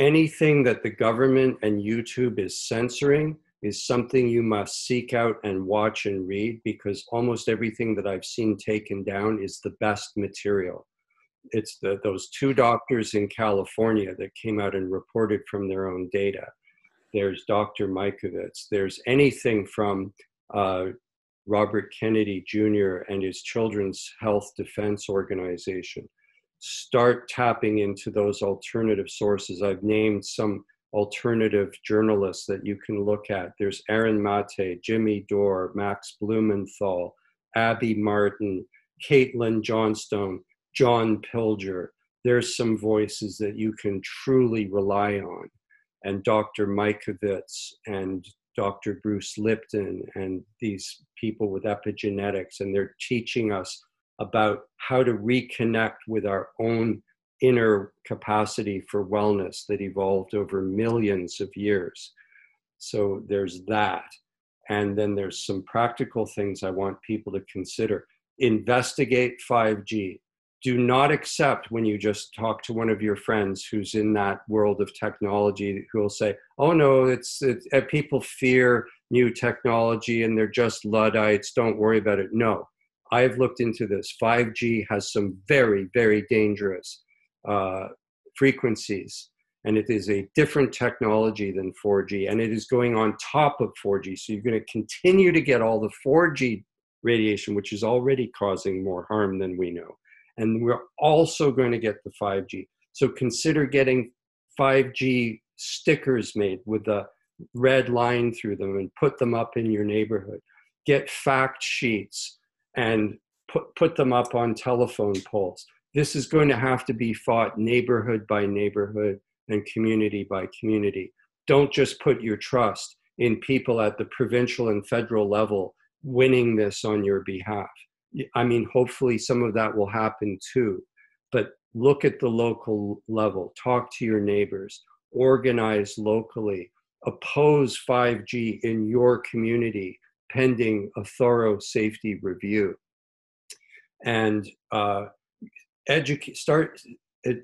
anything that the government and YouTube is censoring is something you must seek out and watch and read because almost everything that I've seen taken down is the best material. It's the, those two doctors in California that came out and reported from their own data. There's Dr. Mikovits. There's anything from uh, Robert Kennedy Jr. and his Children's Health Defense Organization. Start tapping into those alternative sources. I've named some alternative journalists that you can look at. There's Aaron Mate, Jimmy Dore, Max Blumenthal, Abby Martin, Caitlin Johnstone, John Pilger. There's some voices that you can truly rely on. And Dr. Mikovits and Dr. Bruce Lipton and these people with epigenetics, and they're teaching us about how to reconnect with our own inner capacity for wellness that evolved over millions of years. So there's that. And then there's some practical things I want people to consider. Investigate 5G. Do not accept when you just talk to one of your friends who's in that world of technology who will say, oh no, it's, it's uh, people fear new technology and they're just Luddites, don't worry about it. No, I've looked into this. 5G has some very, very dangerous uh, frequencies. And it is a different technology than 4G, and it is going on top of 4G. So you're going to continue to get all the 4G radiation, which is already causing more harm than we know. And we're also going to get the 5G. So consider getting 5G stickers made with a red line through them and put them up in your neighborhood. Get fact sheets and put, put them up on telephone poles this is going to have to be fought neighborhood by neighborhood and community by community. Don't just put your trust in people at the provincial and federal level winning this on your behalf. I mean, hopefully some of that will happen too, but look at the local level, talk to your neighbors, organize locally, oppose 5G in your community pending a thorough safety review. And uh, educate, start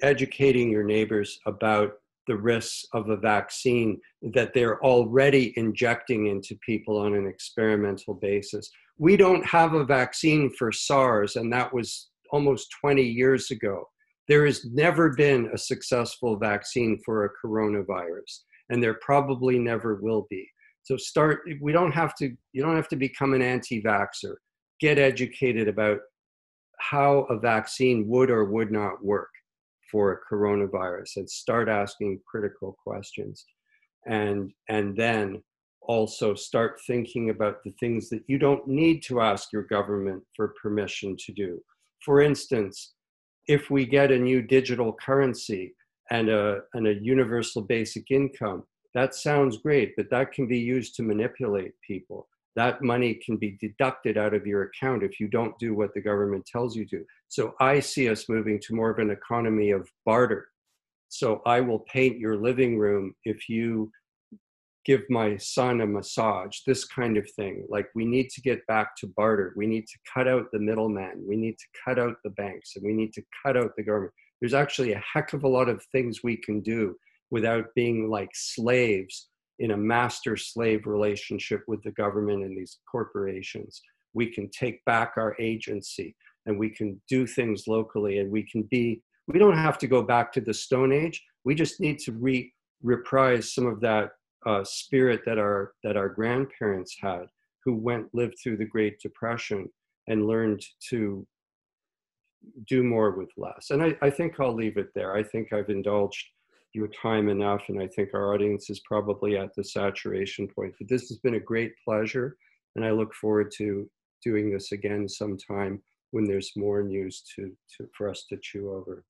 educating your neighbors about the risks of a vaccine that they're already injecting into people on an experimental basis. We don't have a vaccine for SARS, and that was almost 20 years ago. There has never been a successful vaccine for a coronavirus, and there probably never will be. So start, we don't have to, you don't have to become an anti vaxxer. Get educated about how a vaccine would or would not work for a coronavirus and start asking critical questions and and then also start thinking about the things that you don't need to ask your government for permission to do for instance if we get a new digital currency and a, and a universal basic income that sounds great but that can be used to manipulate people that money can be deducted out of your account if you don't do what the government tells you to. So I see us moving to more of an economy of barter. So I will paint your living room if you give my son a massage, this kind of thing. Like we need to get back to barter. We need to cut out the middleman. We need to cut out the banks and we need to cut out the government. There's actually a heck of a lot of things we can do without being like slaves in a master slave relationship with the government and these corporations. We can take back our agency and we can do things locally and we can be, we don't have to go back to the Stone Age. We just need to re, reprise some of that uh, spirit that our that our grandparents had, who went lived through the Great Depression and learned to do more with less. And I, I think I'll leave it there. I think I've indulged your time enough, and I think our audience is probably at the saturation point. But this has been a great pleasure, and I look forward to doing this again sometime when there's more news to, to for us to chew over.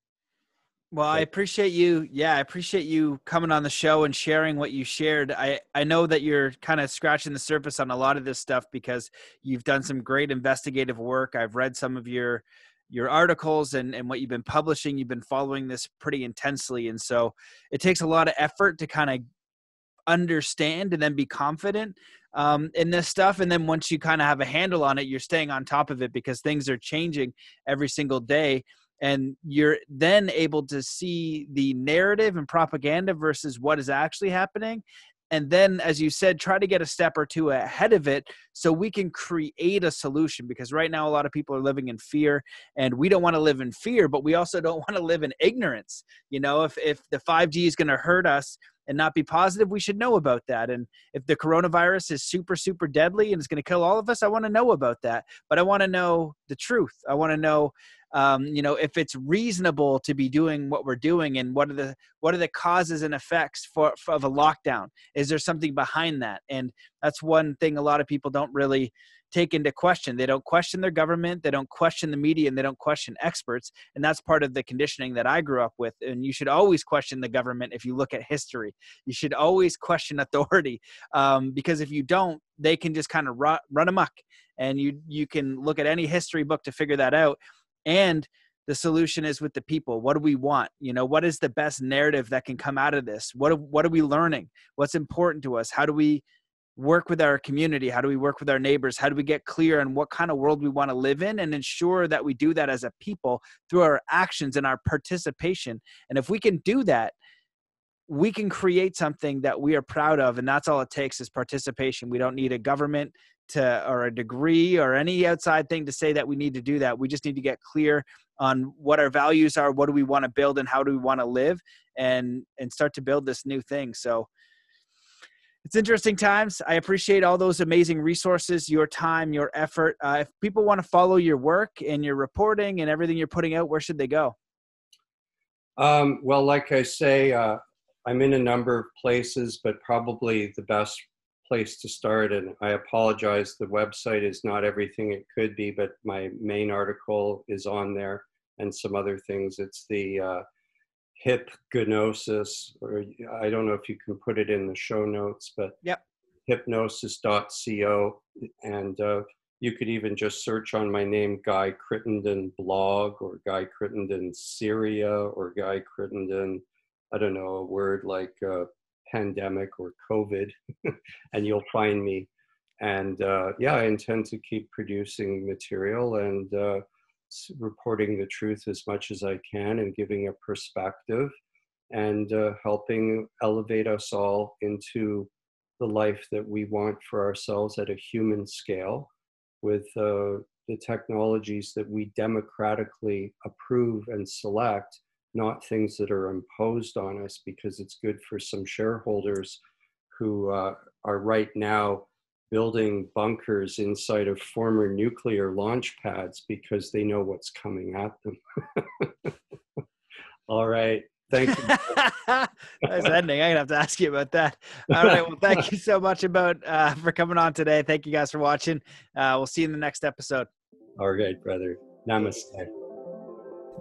Well, I appreciate you. Yeah, I appreciate you coming on the show and sharing what you shared. I I know that you're kind of scratching the surface on a lot of this stuff because you've done some great investigative work. I've read some of your your articles and, and what you've been publishing. You've been following this pretty intensely. And so it takes a lot of effort to kind of understand and then be confident um, in this stuff. And then once you kind of have a handle on it, you're staying on top of it because things are changing every single day. And you're then able to see the narrative and propaganda versus what is actually happening and then as you said try to get a step or two ahead of it so we can create a solution because right now a lot of people are living in fear and we don't want to live in fear but we also don't want to live in ignorance you know? If if the 5g is going to hurt us and not be positive we should know about that. And if the coronavirus is super super deadly and it's going to kill all of us i want to know about that. But i want to know the truth. I want to know um, you know if it's reasonable to be doing what we're doing and what are the what are the causes and effects for, for, of a lockdown? Is there something behind that? And that's one thing a lot of people don't really take into question. They don't question their government they don't question the media and they don't question experts and that's part of the conditioning that i grew up with and you should always question the government if you look at history. You should always question authority um, because if you don't they can just kind of run, run amok and you you can look at any history book to figure that out and the solution is with the people. What do we want? You know what is the best narrative that can come out of this? What what are we learning? What's important to us? How do we work with our community? How do we work with our neighbors? How do we get clear on what kind of world we want to live in and ensure that we do that as a people through our actions and our participation? And if we can do that we can create something that we are proud of and that's all it takes is participation. We don't need a government to or a degree or any outside thing to say that we need to do that. We just need to get clear on what our values are what do we want to build and how do we want to live and and start to build this new thing. So it's interesting times i appreciate all those amazing resources your time your effort uh, if people want to follow your work and your reporting and everything you're putting out where should they go um, well like i say uh, i'm in a number of places but probably the best place to start. And I apologize, the website is not everything it could be, but my main article is on there and some other things. It's the uh, hip gnosis, or I don't know if you can put it in the show notes, but yep. hipgnosis.co. And uh, you could even just search on my name, Guy Crittenden blog, or Guy Crittenden Syria, or Guy Crittenden, I don't know, a word like uh, pandemic or COVID, and you'll find me. And uh, yeah, I intend to keep producing material and uh, reporting the truth as much as I can and giving a perspective and uh, helping elevate us all into the life that we want for ourselves at a human scale with uh, the technologies that we democratically approve and select not things that are imposed on us because it's good for some shareholders who uh, are right now building bunkers inside of former nuclear launch pads because they know what's coming at them. All right. Thank you. nice ending. I'm gonna have to ask you about that. All right. Well, thank you so much about uh, for coming on today. Thank you guys for watching. Uh, we'll see you in the next episode. All right, brother. Namaste.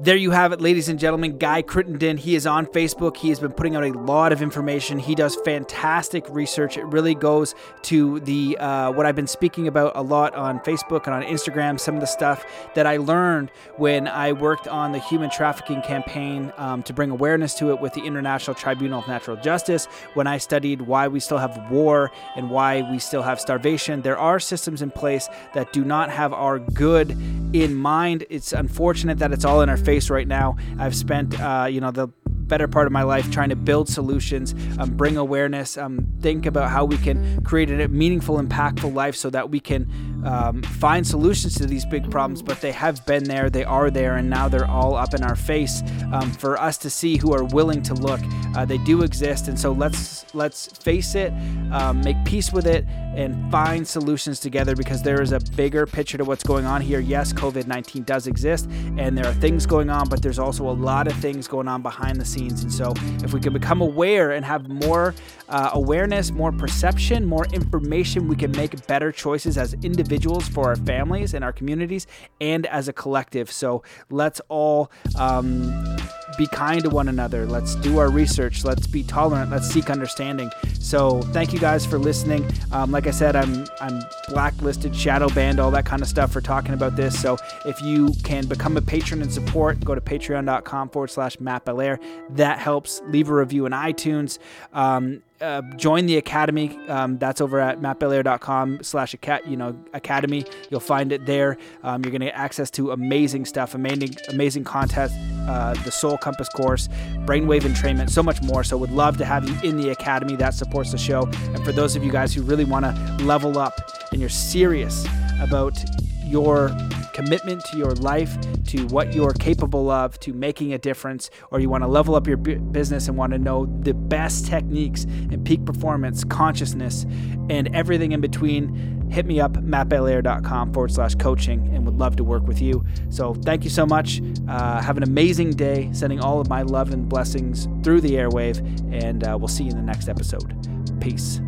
There you have it, ladies and gentlemen. Guy Crittenden. He is on Facebook. He has been putting out a lot of information. He does fantastic research. It really goes to the uh, what I've been speaking about a lot on Facebook and on Instagram. Some of the stuff that I learned when I worked on the human trafficking campaign um, to bring awareness to it with the International Tribunal of Natural Justice. When I studied why we still have war and why we still have starvation, there are systems in place that do not have our good in mind. It's unfortunate that it's all in our face right now. I've spent, uh, you know, the better part of my life trying to build solutions, um, bring awareness, um, think about how we can create a meaningful, impactful life so that we can um, find solutions to these big problems, but they have been there, they are there, and now they're all up in our face um, for us to see who are willing to look. Uh, they do exist, and so let's let's face it, um, make peace with it, and find solutions together because there is a bigger picture to what's going on here. Yes, COVID 19 does exist, and there are things going on, but there's also a lot of things going on behind the scenes. And so, if we can become aware and have more uh, awareness, more perception, more information, we can make better choices as individuals for our families and our communities and as a collective. So, let's all. Um, be kind to one another. Let's do our research. Let's be tolerant. Let's seek understanding. So thank you guys for listening. Um, like I said, I'm I'm blacklisted, shadow banned, all that kind of stuff for talking about this. So if you can become a patron and support, go to patreon.com forward slash Matt Belair. That helps. Leave a review in iTunes. Um, uh, join the academy. Um, that's over at mattbelair.com slash you know academy. You'll find it there. Um, you're going to get access to amazing stuff, amazing amazing content, uh, the Soul Compass course, brainwave entrainment, so much more. So would love to have you in the academy. That supports the show. And for those of you guys who really want to level up and you're serious about your commitment to your life, to what you're capable of, to making a difference, or you want to level up your business and want to know the best techniques and peak performance, consciousness, and everything in between, hit me up, mattbelair.com forward slash coaching, and would love to work with you. So thank you so much. Uh, have an amazing day. Sending all of my love and blessings through the airwave, and uh, we'll see you in the next episode. Peace.